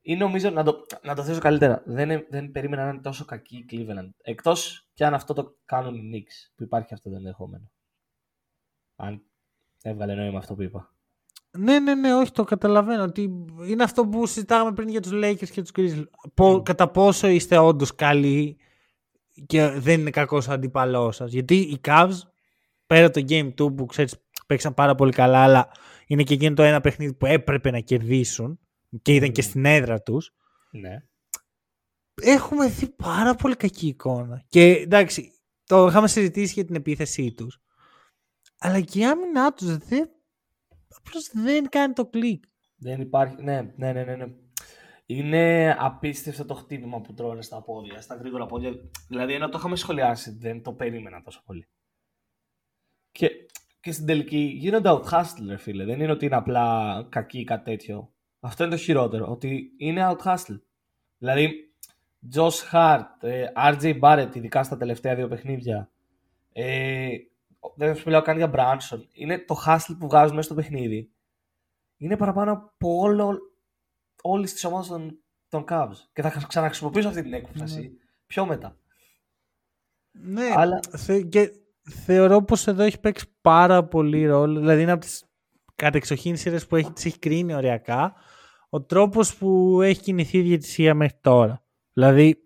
Ή νομίζω, να το, να το θέσω καλύτερα, δεν, δεν περίμενα να είναι τόσο κακή η Cleveland. Εκτός και αν αυτό το κάνουν οι Knicks, που υπάρχει αυτό το ενδεχόμενο. Αν έβγαλε νόημα αυτό που είπα. Ναι, ναι, ναι, όχι, το καταλαβαίνω. Ότι είναι αυτό που συζητάγαμε πριν για τους Lakers και τους Grizzlies. Πο- Κατά πόσο είστε όντως καλοί και δεν είναι κακός ο αντίπαλός σας. Γιατί οι Cavs, πέρα το Game 2 που ξέρεις παίξαν πάρα πολύ καλά, αλλά είναι και εκείνο το ένα παιχνίδι που έπρεπε να κερδίσουν και ήταν και Μμμ. στην έδρα τους. Ναι. Έχουμε δει πάρα πολύ κακή εικόνα. Και εντάξει, το είχαμε συζητήσει για την επίθεσή τους. Αλλά και η άμυνά τους δεν, απλώς δεν κάνει το κλικ. Δεν υπάρχει. Ναι, ναι, ναι, ναι. ναι. Είναι απίστευτο το χτύπημα που τρώνε στα πόδια, στα γρήγορα πόδια. Δηλαδή, ενώ το είχαμε σχολιάσει, δεν το περίμενα τόσο πολύ. Και και στην τελική γίνονται out hustle, ρε φίλε. Δεν είναι ότι είναι απλά κακή ή κάτι τέτοιο. Αυτό είναι το χειρότερο. Ότι είναι out hustle. Δηλαδή, Josh Hart, ε, RJ Barrett, ειδικά στα τελευταία δύο παιχνίδια. Ε, δεν σου μιλάω καν για Branson. Είναι το hustle που βγάζουν μέσα στο παιχνίδι. Είναι παραπάνω από όλο, όλη τη ομάδα των, των Cavs. Και θα ξαναχρησιμοποιήσω αυτή την έκφραση ναι. πιο μετά. Ναι, Αλλά... θε, και θεωρώ πως εδώ έχει παίξει πάρα πολύ ρόλο. Δηλαδή είναι από τις κατεξοχήν σειρές που έχει, τις έχει κρίνει οριακά ο τρόπος που έχει κινηθεί η διαιτησία μέχρι τώρα. Δηλαδή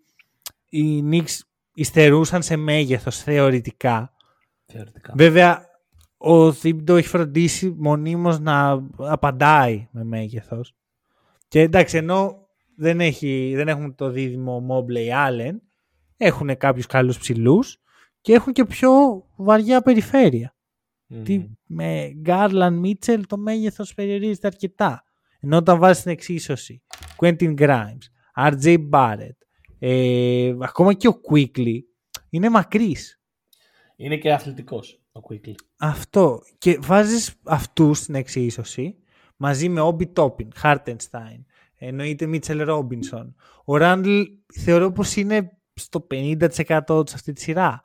οι Knicks υστερούσαν σε μέγεθος θεωρητικά. Θεωρητικά. Βέβαια ο Θήμπτο έχει φροντίσει μονίμως να απαντάει με μέγεθος. Και εντάξει ενώ δεν, έχει, δεν έχουν το δίδυμο Mobley Allen έχουν κάποιους καλούς ψηλούς και έχουν και πιο βαριά περιφέρεια. Τι, με Garland Mitchell το μέγεθος περιορίζεται αρκετά. Ενώ όταν βάζεις την εξίσωση Quentin Grimes, RJ Barrett, ε, ακόμα και ο Quickly είναι μακρύς. Είναι και αθλητικός ο Quickly. Αυτό. Και βάζεις αυτούς στην εξίσωση μαζί με Obi Toppin, Hartenstein, εννοείται Mitchell Robinson. Ο Randall θεωρώ πως είναι στο 50% σε αυτή τη σειρά.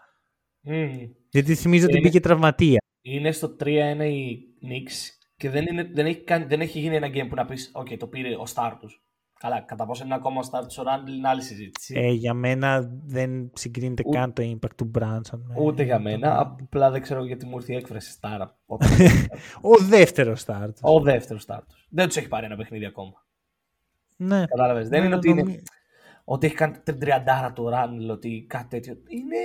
Mm. Γιατί θυμίζω ότι μπήκε τραυματία. Είναι στο 3-1 η Knicks και δεν, είναι, δεν, έχει, δεν έχει γίνει ένα game που να πεις: OK, το πήρε ο Star τους. Καλά, κατά πόσο είναι ακόμα ο Star του ο Ράντλ είναι άλλη συζήτηση. Ε, για μένα δεν συγκρίνεται Ού... καν το impact του Branson. Ούτε για μένα. Απλά δεν ξέρω γιατί μου ήρθε η έκφραση Star. <laughs> ο δεύτερος Star του. Ο δεύτερος Star του. Δεν τους έχει πάρει ένα παιχνίδι ακόμα. Ναι. Κατάλαβες. Δεν είναι ότι είναι ότι έχει κάνει την τριαντάρα του Ράντλ, ότι κάτι τέτοιο. Είναι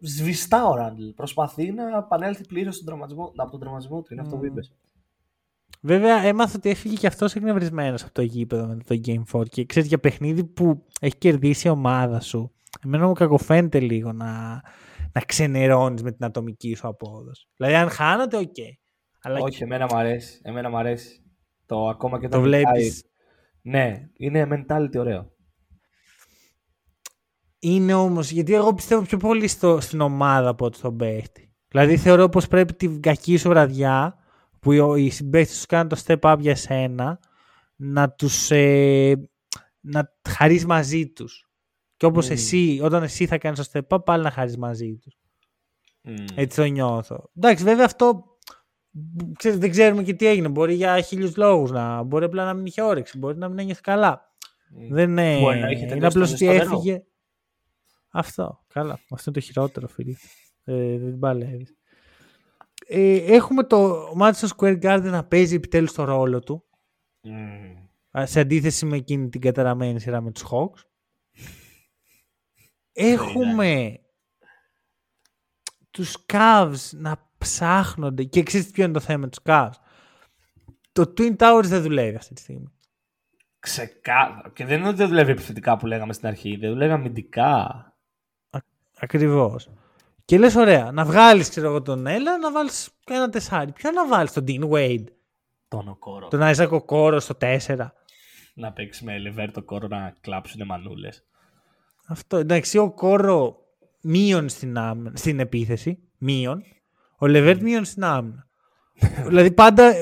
σβηστός ο Ράντλ. Προσπαθεί να επανέλθει πλήρως από τον τραυματισμό του. Είναι αυτό που είπες. Βέβαια, έμαθα ότι έφυγε και αυτός εκνευρισμένος από το γήπεδο με το Game 4 και ξέρεις για παιχνίδι που έχει κερδίσει η ομάδα σου. Εμένα μου κακοφαίνεται λίγο να, να ξενερώνεις με την ατομική σου απόδοση. Δηλαδή, αν χάνατε, ok. Okay. Αλλά... Όχι, εμένα μου αρέσει. Εμένα μου αρέσει. Το ακόμα και το, το βλέπεις. Ναι, είναι mentality ωραίο. Είναι όμως, γιατί εγώ πιστεύω πιο πολύ στο, στην ομάδα από ότι στον παίχτη. Δηλαδή θεωρώ πως πρέπει την κακή σου βραδιά που οι συμπαίχτε σου κάνουν το step up για σένα να τους ε, να χαρείς μαζί τους. Και όπως mm. εσύ, όταν εσύ θα κάνεις το step up, πάλι να χαρείς μαζί τους. Mm. Έτσι το νιώθω. Εντάξει, βέβαια αυτό ξέρετε, δεν ξέρουμε και τι έγινε. Μπορεί για χίλιους λόγους να μπορεί απλά να μην είχε όρεξη, μπορεί να μην ένιωθε καλά. Mm. Δεν είναι, είναι απλώς ότι έφυγε. Αυτό. Καλά. Αυτό είναι το χειρότερο, φίλε. Ε, δεν παλεύεις. Ε, έχουμε το Madison Square Garden να παίζει επιτέλους το ρόλο του. Mm. Σε αντίθεση με εκείνη την καταραμένη σειρά με τους Hawks. έχουμε τους Cavs να ψάχνονται και ξέρετε ποιο είναι το θέμα με τους Cavs; Το Twin Towers δεν δουλεύει αυτή τη στιγμή. Ξεκάθαρα. Και δεν είναι ότι δεν δουλεύει επιθετικά που λέγαμε στην αρχή. Δεν δουλεύει αμυντικά. Ακριβώς. Και λες ωραία, να βγάλεις ξέρω εγώ τον Άλεν, να βάλεις ένα τεσσάρι. Ποιο να βάλεις, τον Dean Wade; Τον Οκόρο. Τον Isaac Οκόρο στο 4. Να παίξει με Λεβέρτ Οκόρο να κλάψουν μανούλες. Αυτό, εντάξει, Οκόρο μείον στην, στην επίθεση, μείον. Ο Λεβέρτ μείον στην άμυνα. <laughs> δηλαδή πάντα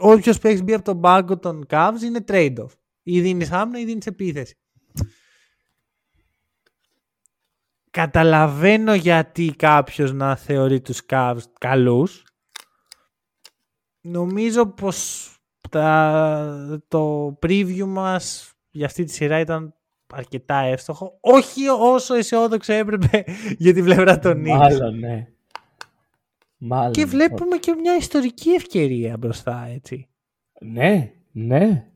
όποιος παίξει μπει από τον πάγκο των Cavs είναι trade-off. Ή δίνεις άμυνα ή δίνεις επίθεση. Καταλαβαίνω γιατί κάποιος να θεωρεί τους Cavs καλούς. Νομίζω πως τα, το preview μας για αυτή τη σειρά ήταν αρκετά εύστοχο. Όχι όσο αισιόδοξο έπρεπε <laughs> για τη πλευρά των Knicks. Μάλλον, ναι. Μάλλον. Και βλέπουμε και μια ιστορική ευκαιρία μπροστά, έτσι. Ναι, ναι.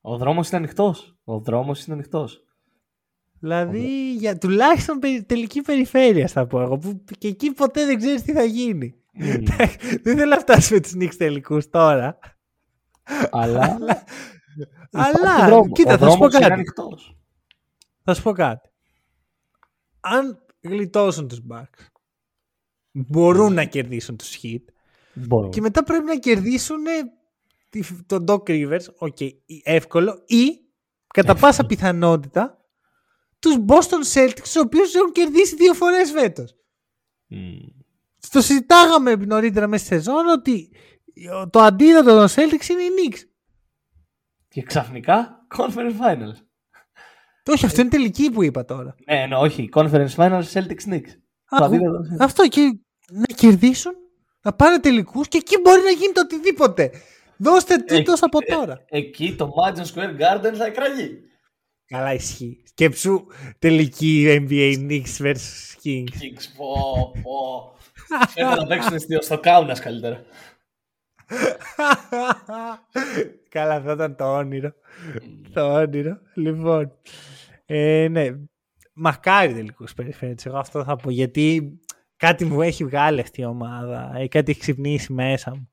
Ο δρόμος είναι ανοιχτός. Ο δρόμος είναι ανοιχτός. Δηλαδή για τουλάχιστον τελική περιφέρεια θα πω εγώ. Που και εκεί ποτέ δεν ξέρεις τι θα γίνει. <laughs> δεν θέλω να φτάσουμε τους Νίξ τελικούς τώρα. Αλλά. <laughs> Αλλά. Κοίτα, θα σου πω κάτι. Θα σου πω κάτι. Αν γλιτώσουν τους Bucks μπορούν να κερδίσουν τους Heat και μετά πρέπει να κερδίσουν τον Doc Rivers, okay, εύκολο, ή κατά πάσα πιθανότητα τους Boston Celtics, τους οποίους έχουν κερδίσει δύο φορές φέτος. το συζητάγαμε νωρίτερα μέσα στη σεζόν ότι το αντίδοτο των Celtics είναι η Knicks. Και ξαφνικά Conference Finals. Όχι, αυτό είναι τελική που είπα τώρα. Ναι, ναι, όχι. Conference Finals Celtics Knicks. Άκου, αυτό και να κερδίσουν, να πάνε τελικούς και εκεί μπορεί να γίνει το οτιδήποτε. Δώστε τίτλος από τώρα. εκεί το Madison Square Garden θα εκραγεί. Καλά ισχύει. Σκέψου τελική NBA Knicks vs Kings. Kings, πω, πω. Θέλω να παίξουν στο Κάουνας καλύτερα. <laughs> Καλά, αυτό ήταν το όνειρο. το όνειρο. Λοιπόν, ε, ναι. Μακάρι τελικούς περιφέρειες. Εγώ αυτό θα πω. Γιατί κάτι μου έχει βγάλει αυτή η ομάδα. Ε, κάτι έχει ξυπνήσει μέσα μου.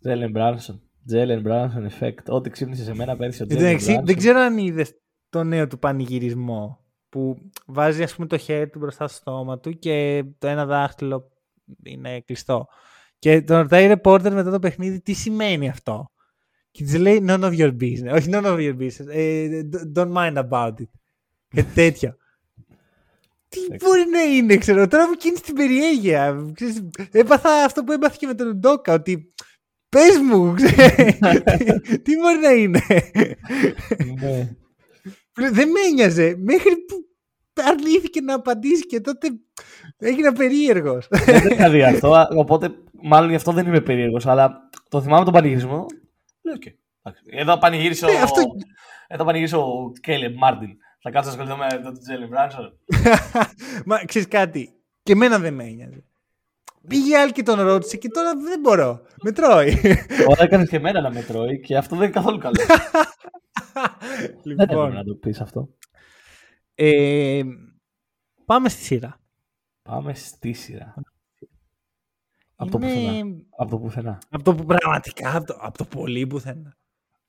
Τζέλεν Μπράνσον. Τζέλεν Μπράνσον effect. Ό,τι ξύπνησε σε μένα πέρυσι ο Τζέλεν Δεν ξέρω αν είδες το νέο του πανηγυρισμό που βάζει ας πούμε το χέρι του μπροστά στο στόμα του και το ένα δάχτυλο είναι κλειστό. Και τον ρωτάει η reporter μετά το παιχνίδι τι σημαίνει αυτό; Και της λέει none of your business. Όχι none of your business. Ε, don't mind about it. Και τέτοια. <laughs> τι μπορεί να είναι, ξέρω. Τώρα μου κίνησε την περιέργεια. Έπαθα αυτό που έπαθε και με τον Ντόκα. Ότι πες μου, τι μπορεί να είναι; Ναι. Δεν με ένοιαζε. Μέχρι που αρνήθηκε να απαντήσει και τότε έγινα περίεργος. Δεν είχα δει αυτό, οπότε μάλλον γι' αυτό δεν είμαι περίεργος. Αλλά το θυμάμαι τον πανηγυρισμό. Λέω και. Εδώ πανηγύρισε ο, ε, αυτό... Εδώ πανηγύρισε ο Κέλε Μάρτιν. Θα κάτσω να ασχοληθώ με τον Τζέλι Μπράνσον. Μα ξέρεις κάτι. Και εμένα δεν με ένοιαζε. Πήγε άλλη και τον ρώτησε και τώρα δεν μπορώ. Με τρώει. <laughs> Ωραία, έκανες και εμένα να με τρώει και αυτό δεν είναι καθόλου καλό. λοιπόν, <laughs> δεν έπρεπε να το πεις αυτό. Ε, πάμε στη σειρά. Πάμε στη σειρά. Από το πουθενά. Από το πουθενά. Από το που πραγματικά, από το, από το πολύ πουθενά.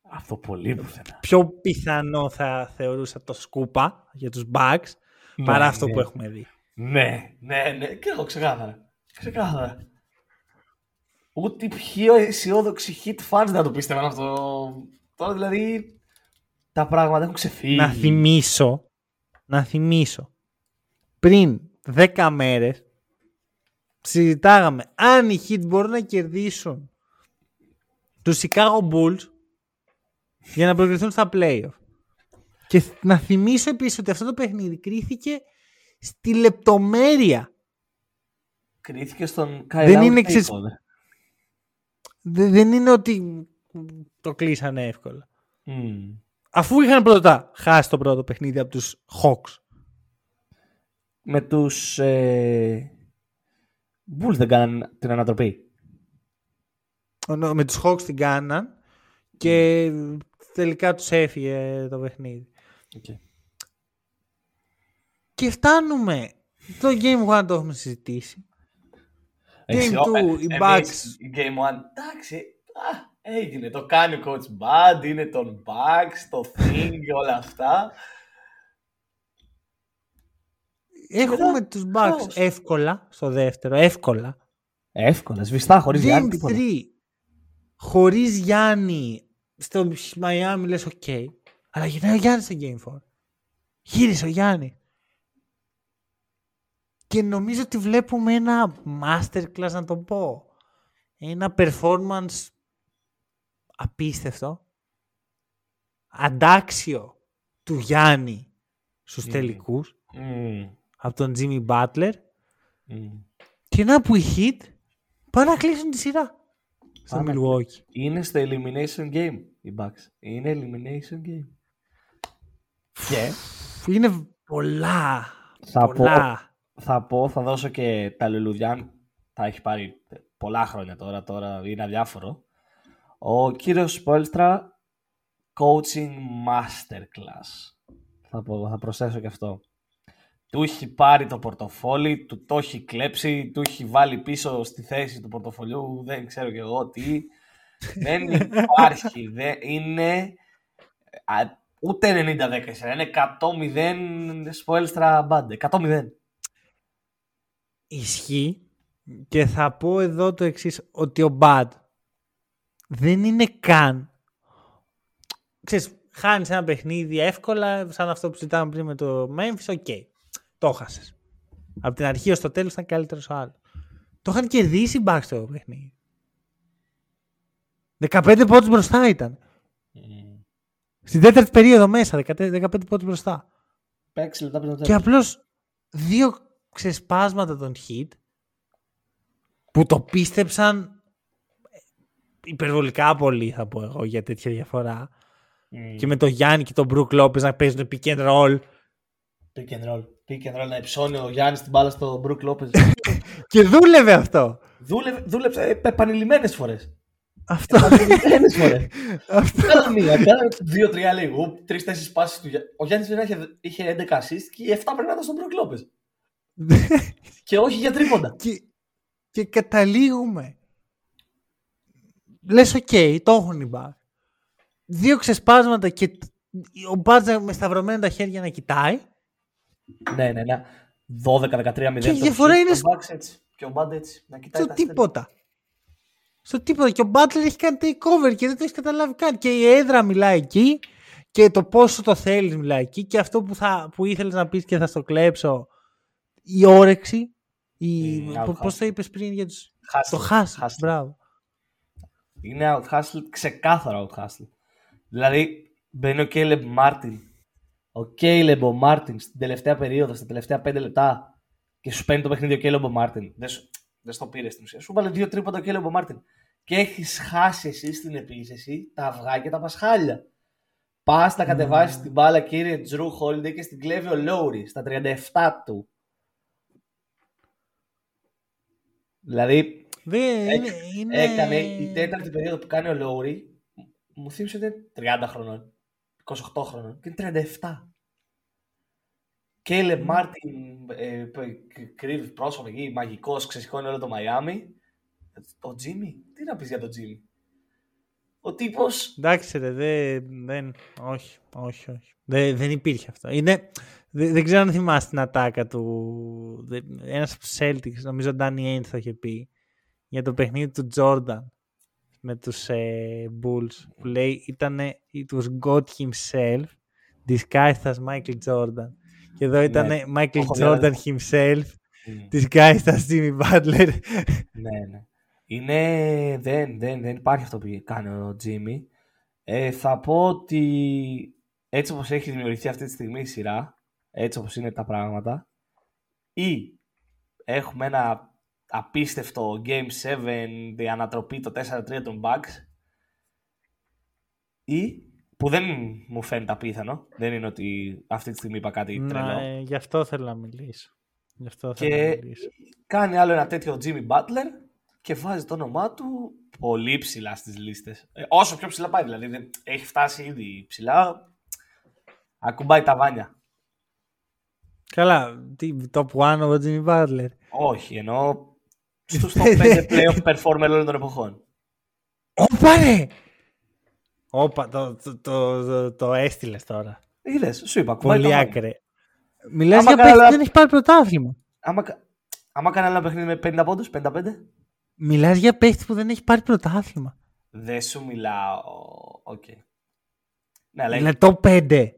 Από το πολύ πουθενά. Πιο πιθανό θα θεωρούσα το σκούπα για τους Bucks ναι, παρά αυτό ναι. που έχουμε δει. Ναι, ναι, ναι. Και εγώ ξεκάθαρα. Ξεκάθαρα. Ούτε πιο αισιόδοξοι hit fans να το πίστευαν αυτό. Τώρα δηλαδή τα πράγματα έχουν ξεφύγει. Να θυμίσω, να θυμίσω, πριν 10 μέρες συζητάγαμε αν οι Heat μπορούν να κερδίσουν τους Chicago Bulls για να προκριθούν στα playoff. Και να θυμίσω επίσης ότι αυτό το παιχνίδι κρίθηκε στη λεπτομέρεια. Κρίθηκε στον Kyle δεν είναι, ξεσ... δεν είναι ότι το κλείσανε εύκολα. Mm. Αφού είχαν πρώτα χάσει το πρώτο παιχνίδι από τους Hawks. Με τους ε... Bulls δεν κάναν την ανατροπή. Με τους Hawks την κάναν και τελικά τους έφυγε το παιχνίδι. Okay. Και φτάνουμε. Το Game 1 το έχουμε συζητήσει. Game 2, οι Bucks. Game 1, εντάξει, έγινε. Το κάνει ο Coach Bud, είναι τον Bucks, το thing και <laughs> όλα αυτά. Έχουμε τους Bucks εύκολα στο δεύτερο, εύκολα. Εύκολα, σβηστά, χωρίς Γιάννη. Game 3, χωρίς Γιάννη, στο Miami λες OK. Okay. Αλλά γυρνάει ο Γιάννης στο Game 4. Γύρισε ο Γιάννης. Και νομίζω ότι βλέπουμε ένα masterclass να το πω. Ένα performance απίστευτο. Αντάξιο του Γιάννη στους mm. τελικούς. Mm. Από τον Jimmy Butler. Mm. Και να που οι Heat πάνε να κλείσουν τη σειρά. Στο Milwaukee. Είναι στο elimination game οι Bucks. Είναι elimination game. Και... Είναι πολλά. Θα πολλά. Πω, θα πω, θα δώσω και τα λουλουδιά. Τα έχει πάρει πολλά χρόνια τώρα, τώρα είναι αδιάφορο. Ο κύριος Σπόλστρα coaching masterclass. Θα, πω, θα προσθέσω και αυτό. Του έχει πάρει το πορτοφόλι, του το έχει κλέψει, του έχει βάλει πίσω στη θέση του πορτοφολιού, δεν ξέρω και εγώ τι. δεν υπάρχει, δεν είναι ούτε 90-10 είναι 100-0 Spoelstra Bud, 100-0. Ισχύει και θα πω εδώ το εξής ότι ο Bud δεν είναι καν. Ξέρεις, χάνεις ένα παιχνίδι εύκολα, σαν αυτό που συζητάμε πριν με το Memphis, OK, okay. το χάσες. Από την αρχή ως το τέλος ήταν καλύτερος ο άλλος. Το είχαν κερδίσει οι Bucks το παιχνίδι. 15 πόντους μπροστά ήταν. Mm. Στην τέταρτη περίοδο μέσα, 15 πόντους μπροστά. 6 λεπτά πριν το Και τέλος. απλώς δύο ξεσπάσματα των hit που το πίστεψαν υπερβολικά πολύ θα πω εγώ για τέτοια διαφορά. Mm. Και με το Γιάννη και τον Μπρουκ Λόπez να παίζουν pick and roll. Pick and roll. Pick and roll να υψώνει ο Γιάννης την μπάλα στο Brook Lopez. <laughs> Και δούλευε αυτό. Δούλευε, δούλεψε επανειλημμένες φορές. Αυτό. Επανειλημμένες φορές. <laughs> αυτό. Κάνα μία, κάνα δύο-τρία λίγο. Τρεις-τέσσερις πάσες του Γιάννη. Ο Γιάννης δεν είχε, είχε 11 assist και οι 7 πρέπει να ήταν στον Brook Lopez. Και όχι για τρίποντα. και, και καταλήγουμε. Λες οκ, το έχουν οι Bucks. Δύο ξεσπάσματα και τ- ο Bud με σταυρωμένα τα χέρια να κοιτάει. ναι, ναι, ναι. 12-13-0. Και η διαφορά είναι στο Bucks έτσι. Και ο Μπάντ έτσι. Να κοιτάει Στο τα αστέρια. τίποτα. Στο τίποτα. Και ο Μπάτλερ έχει κάνει takeover και δεν το έχεις καταλάβει καν. Και η έδρα μιλάει εκεί και το πόσο το θέλεις μιλάει εκεί και αυτό που, θα, που ήθελες να πεις και θα στο κλέψω η όρεξη η, Mm, πο- out πώς το είπες πριν για τους Hustle. το χάσι Hustle. μπράβο Είναι out hustle, ξεκάθαρα out hustle. Δηλαδή, μπαίνει ο Κέιλεμ Μάρτιν. Ο Caleb ο Μάρτιν στην τελευταία περίοδο, στα τελευταία 5 λεπτά και σου παίρνει το παιχνίδι ο Caleb ο Μάρτιν. Δεν, σου, δεν στο πήρε στην ουσία. Σου βάλε δύο τρίποντα ο Caleb ο Μάρτιν. Και έχεις χάσει εσύ στην επίθεση τα αυγά και τα πασχάλια. Πας να κατεβάσεις την μπάλα, κύριε Jrue Holiday, και στην κλέβει ο Λόουρι στα 37 του. Δηλαδή, Δεν, είναι, είναι... Έκανε η τέταρτη περίοδο που κάνει ο Λόουρι, μου θύμισε ότι είναι 30 χρονών, 28 χρονών και είναι 37. Κέιλε Μάρτιν, ε, π- κρύβει πρόσωπο εκεί, μαγικός, ξεσηκώνει όλο το Μαϊάμι. Ο Τζίμι, τι να πεις για τον Τζίμι; Ο τύπο. Εντάξει ρε, δεν, δεν, όχι, όχι, όχι. Δεν, δεν υπήρχε αυτό. Είναι, δεν, δεν ξέρω αν θυμάσαι την ατάκα του, δεν- ένας από τους Celtics, νομίζω ο Danny Ainge το είχε πει, για το παιχνίδι του Jordan με τους ε, Bulls, που λέει ήταν it was God himself disguised as Michael Jordan. Και εδώ ήταν Ναι, Michael το έχω Jordan δει. himself disguised as Jimmy Butler. ναι, ναι. Είναι. Δεν, δεν, δεν υπάρχει αυτό που κάνει ο Τζίμι. Ε, θα πω ότι έτσι όπως έχει δημιουργηθεί αυτή τη στιγμή η σειρά, έτσι όπως είναι τα πράγματα, ή έχουμε ένα απίστευτο Game 7, η ανατροπή το 4-3 των Bucks, ή που δεν μου φαίνεται απίθανο, δεν είναι ότι αυτή τη στιγμή είπα κάτι τρελό, ναι, γι' αυτό θέλω να μιλήσω. Γι' αυτό θέλω να και μιλήσω. κάνει άλλο ένα τέτοιο Jimmy Butler και βάζει το όνομά του πολύ ψηλά στις λίστες. Ε, όσο πιο ψηλά πάει δηλαδή. δεν- Έχει φτάσει ήδη ψηλά. Ακουμπάει τα βάνια. Καλά, τι, top 1 ο Jimmy Butler. Όχι, ενώ στους top 5 <laughs> playoff performer όλων των εποχών. Όπα ρε! Όπα, το, το, το, το, το έστειλες τώρα. Είδες, σου είπα, ακουμπάει Πολύ τα βάνια. άκρε. Μιλάς Άμα για καλά- παίκτη που δεν έχει πάρει πρωτάθλημα. Άμα, κα- άμα κάνει ένα παιχνίδι με 50 πόντους, 55, Μιλάς για παίκτη που δεν έχει πάρει πρωτάθλημα. δεν σου μιλάω. Οκ. Ναι, αλλά Δηλαδή το 5.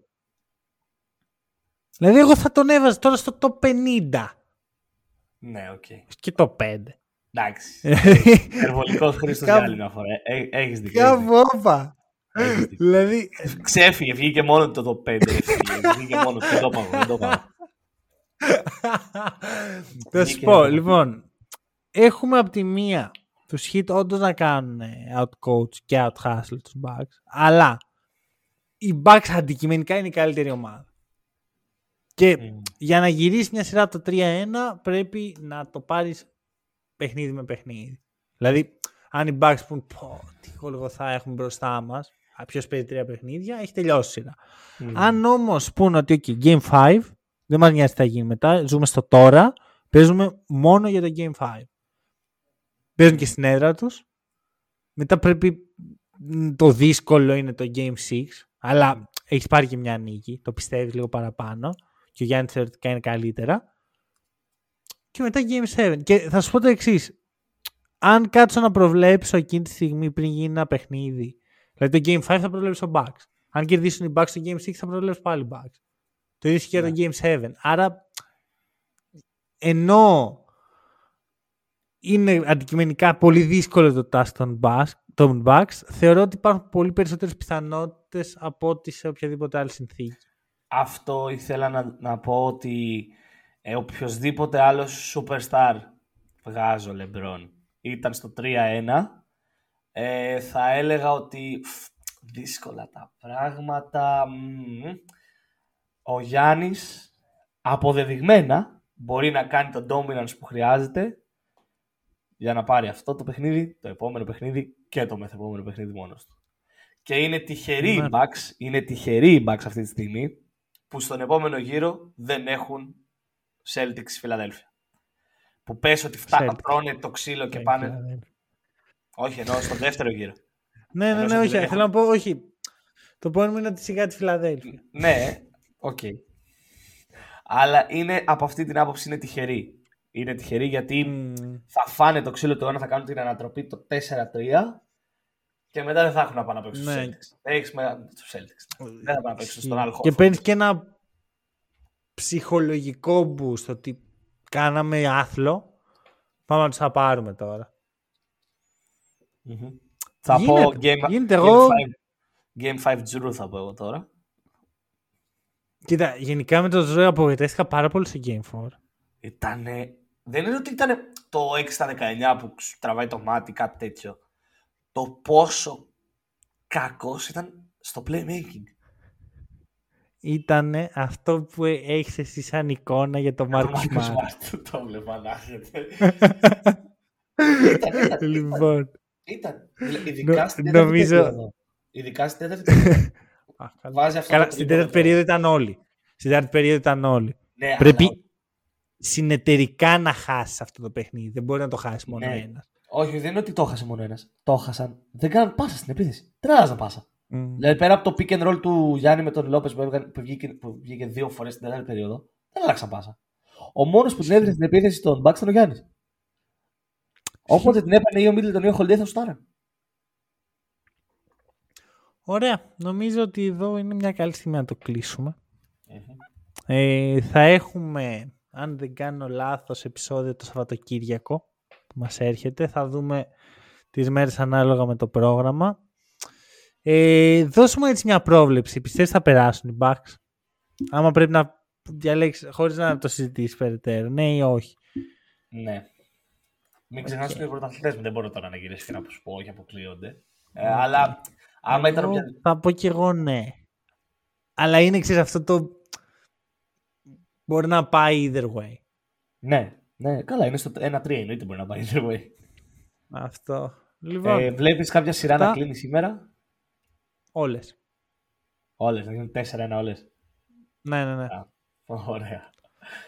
Δηλαδή εγώ θα τον έβαζα τώρα στο top 50. ναι, οκ. Και το 5. Εντάξει. Υπερβολικός Χρήστος για Κάπου- άλλη μια φορά. Ε, Έχεις δίκιο. έχεις δίκιο. Κάπου όπα. Έχεις δίκιο. Δηλαδή, Ξέφυγε, βγήκε μόνο το top 5. ρε φίλε. Βγήκε μόνο του. Δεν το πάω. Δεν το πάω. θα σου Βγήκε πω, ένα λοιπόν, έχουμε από τη μία τους hit όντως να κάνουν out coach και out hustle τους Bucks, αλλά οι Bucks αντικειμενικά είναι η καλύτερη ομάδα. Και Μμμ. για να γυρίσεις μια σειρά από το 3-1 πρέπει να το πάρεις παιχνίδι με παιχνίδι. Δηλαδή, αν οι Bucks πούν πω, τι γολγοθά έχουμε μπροστά μας, ποιος παίζει τρία παιχνίδια, έχει τελειώσει η σειρά. Μμμ. Αν όμως πούνε ότι okay, Game 5, δεν μας νοιάζει τι θα γίνει μετά, ζούμε στο τώρα, παίζουμε μόνο για το Game 5. Παίζουν και στην έδρα τους. Μετά πρέπει μ, το δύσκολο είναι το Game 6, αλλά έχεις πάρει και μια νίκη, το πιστεύεις λίγο παραπάνω και ο Γιάννης θεωρητικά είναι καλύτερα. Και μετά Game 7. Και θα σου πω το εξής. Αν κάτσω να προβλέψω εκείνη τη στιγμή πριν γίνει ένα παιχνίδι, δηλαδή το Game 5 θα προβλέψω Bucks. Αν κερδίσουν οι Bucks στο Game 6 θα προβλέψω πάλι Bucks. Το ίδιο και για το Game 7. Άρα ενώ είναι αντικειμενικά πολύ δύσκολο το task των Bucks, των Bucks, θεωρώ ότι υπάρχουν πολύ περισσότερες πιθανότητες από ό,τι σε οποιαδήποτε άλλη συνθήκη. Αυτό ήθελα να, να πω ότι ε, οποιοδήποτε άλλος superstar βγάζω LeBron ήταν στο 3-1 ε, θα έλεγα ότι φ, δύσκολα τα πράγματα. Μ, ο Γιάννης αποδεδειγμένα μπορεί να κάνει το dominance που χρειάζεται για να πάρει αυτό το παιχνίδι, το επόμενο παιχνίδι και το μεθεπόμενο παιχνίδι μόνος του. Και είναι τυχεροί οι Ναι. Bucks, είναι τυχεροί οι Bucks αυτή τη στιγμή που στον επόμενο γύρο δεν έχουν Celtics Φιλαδέλφια. Που πες ότι φτάνουν, Celtics. τρώνε το ξύλο και πάνε... Όχι, ενώ στο δεύτερο γύρο. Ναι, ναι, Εννοείς ναι, ότι όχι. δεν Θέλω να πω, όχι. Το point μου είναι ότι σιγά τη Φιλαδέλφια. Ναι, οκ. Αλλά είναι, από αυτή την άποψη είναι τυχεροί. Είναι τυχεροί γιατί Μμμ. θα φάνε το ξύλο του αιώνα, θα κάνουν την ανατροπή το 4-3 και μετά δεν θα έχουν να πάνε να παίξουν Ναι. στους Celtics. Δεν έχεις με τους Celtics. Δεν θα πάνε να παίξουν στον άλλο Και χώρο. παίρνεις και ένα ψυχολογικό boost ότι κάναμε άθλο. Πάμε να τους τα πάρουμε τώρα. Μμμ. Θα Γίνεται, πω Game, γίνεται. game, Εγώ- 5, game 5 Drew θα πω εγώ τώρα. Κοίτα, γενικά με το Ζώο απογοητεύτηκα πάρα πολύ σε Game 4. Ήτανε... Δεν είναι ότι ήταν το 6 στα 19 που σου τραβάει το μάτι, κάτι τέτοιο. Το πόσο κακός ήταν στο playmaking. Ήταν αυτό που έχεις εσύ σαν εικόνα για το Μάρκο Μάρκο Σμαρτ. Σμαρτ. Το βλέπα να έχετε. Ήταν, ήταν, Λοιπόν. ήταν. Ειδικά Νο- στην τέταρτη νομίζω- περίοδο. Ειδικά στην τέταρτη περίοδο. <laughs> Α, καλά. Βάζει αυτό Καλά, το στην τρίποντο. τέταρτη περίοδο ήταν όλοι. Στην τέταρτη περίοδο ήταν όλοι. Ναι, Πρέπει αλλά- συνεταιρικά να χάσεις αυτό το παιχνίδι. Δεν μπορεί να το χάσεις μόνο Ναι. ένας. Όχι, δεν είναι ότι το έχασε μόνο ένας. Το έχασαν. Δεν κάναν πάσα στην επίθεση. Δεν άλλαζαν πάσα. Δηλαδή πέρα από το pick and roll του Γιάννη με τον Λόπες που, έβγανε- που, βγήκε, που βγήκε δύο φορές στην τέταρτη περίοδο, δεν άλλαξαν πάσα. Ο μόνος που την έβρισε στην επίθεση των Bucks ήταν ο Γιάννης. Όποτε την έπαιρνε ή ο Μίτλετον ή ο Χολντέ θα σου τάραν. Ωραία. Νομίζω ότι εδώ είναι μια καλή στιγμή να το κλείσουμε. Ε, θα έχουμε, αν δεν κάνω λάθος, επεισόδιο το Σαββατοκύριακο που μας έρχεται. Θα δούμε τις μέρες ανάλογα με το πρόγραμμα. Ε, δώσουμε έτσι μια πρόβλεψη. Πιστεύεις θα περάσουν οι Bucks; Άμα πρέπει να διαλέξεις χωρίς να το συζητήσεις περαιτέρω. Ναι ή όχι; Ναι. Μην ξεχνάς ότι είναι πρωταθλητές μου. Δεν μπορώ τώρα να γυρίσει και να σου πω όχι αποκλείονται. Ε, αλλά άμα ήταν Εγώ όποια... Θα πω κι εγώ ναι. Αλλά είναι ξέρεις αυτό το... Μπορεί να πάει either way. Ναι, ναι, καλά, είναι στο 1-3 εννοείται μπορεί να πάει either way. Αυτό. Λοιπόν, Ε, βλέπεις κάποια σειρά να Αυτά. κλείνει σήμερα; όλες. Όλες, να γίνουν 4-1 όλες. Ναι, ναι, ναι. Α, Ωραία.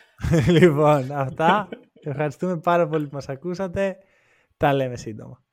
<laughs> λοιπόν, αυτά. Ευχαριστούμε πάρα πολύ που μας ακούσατε. Τα λέμε σύντομα.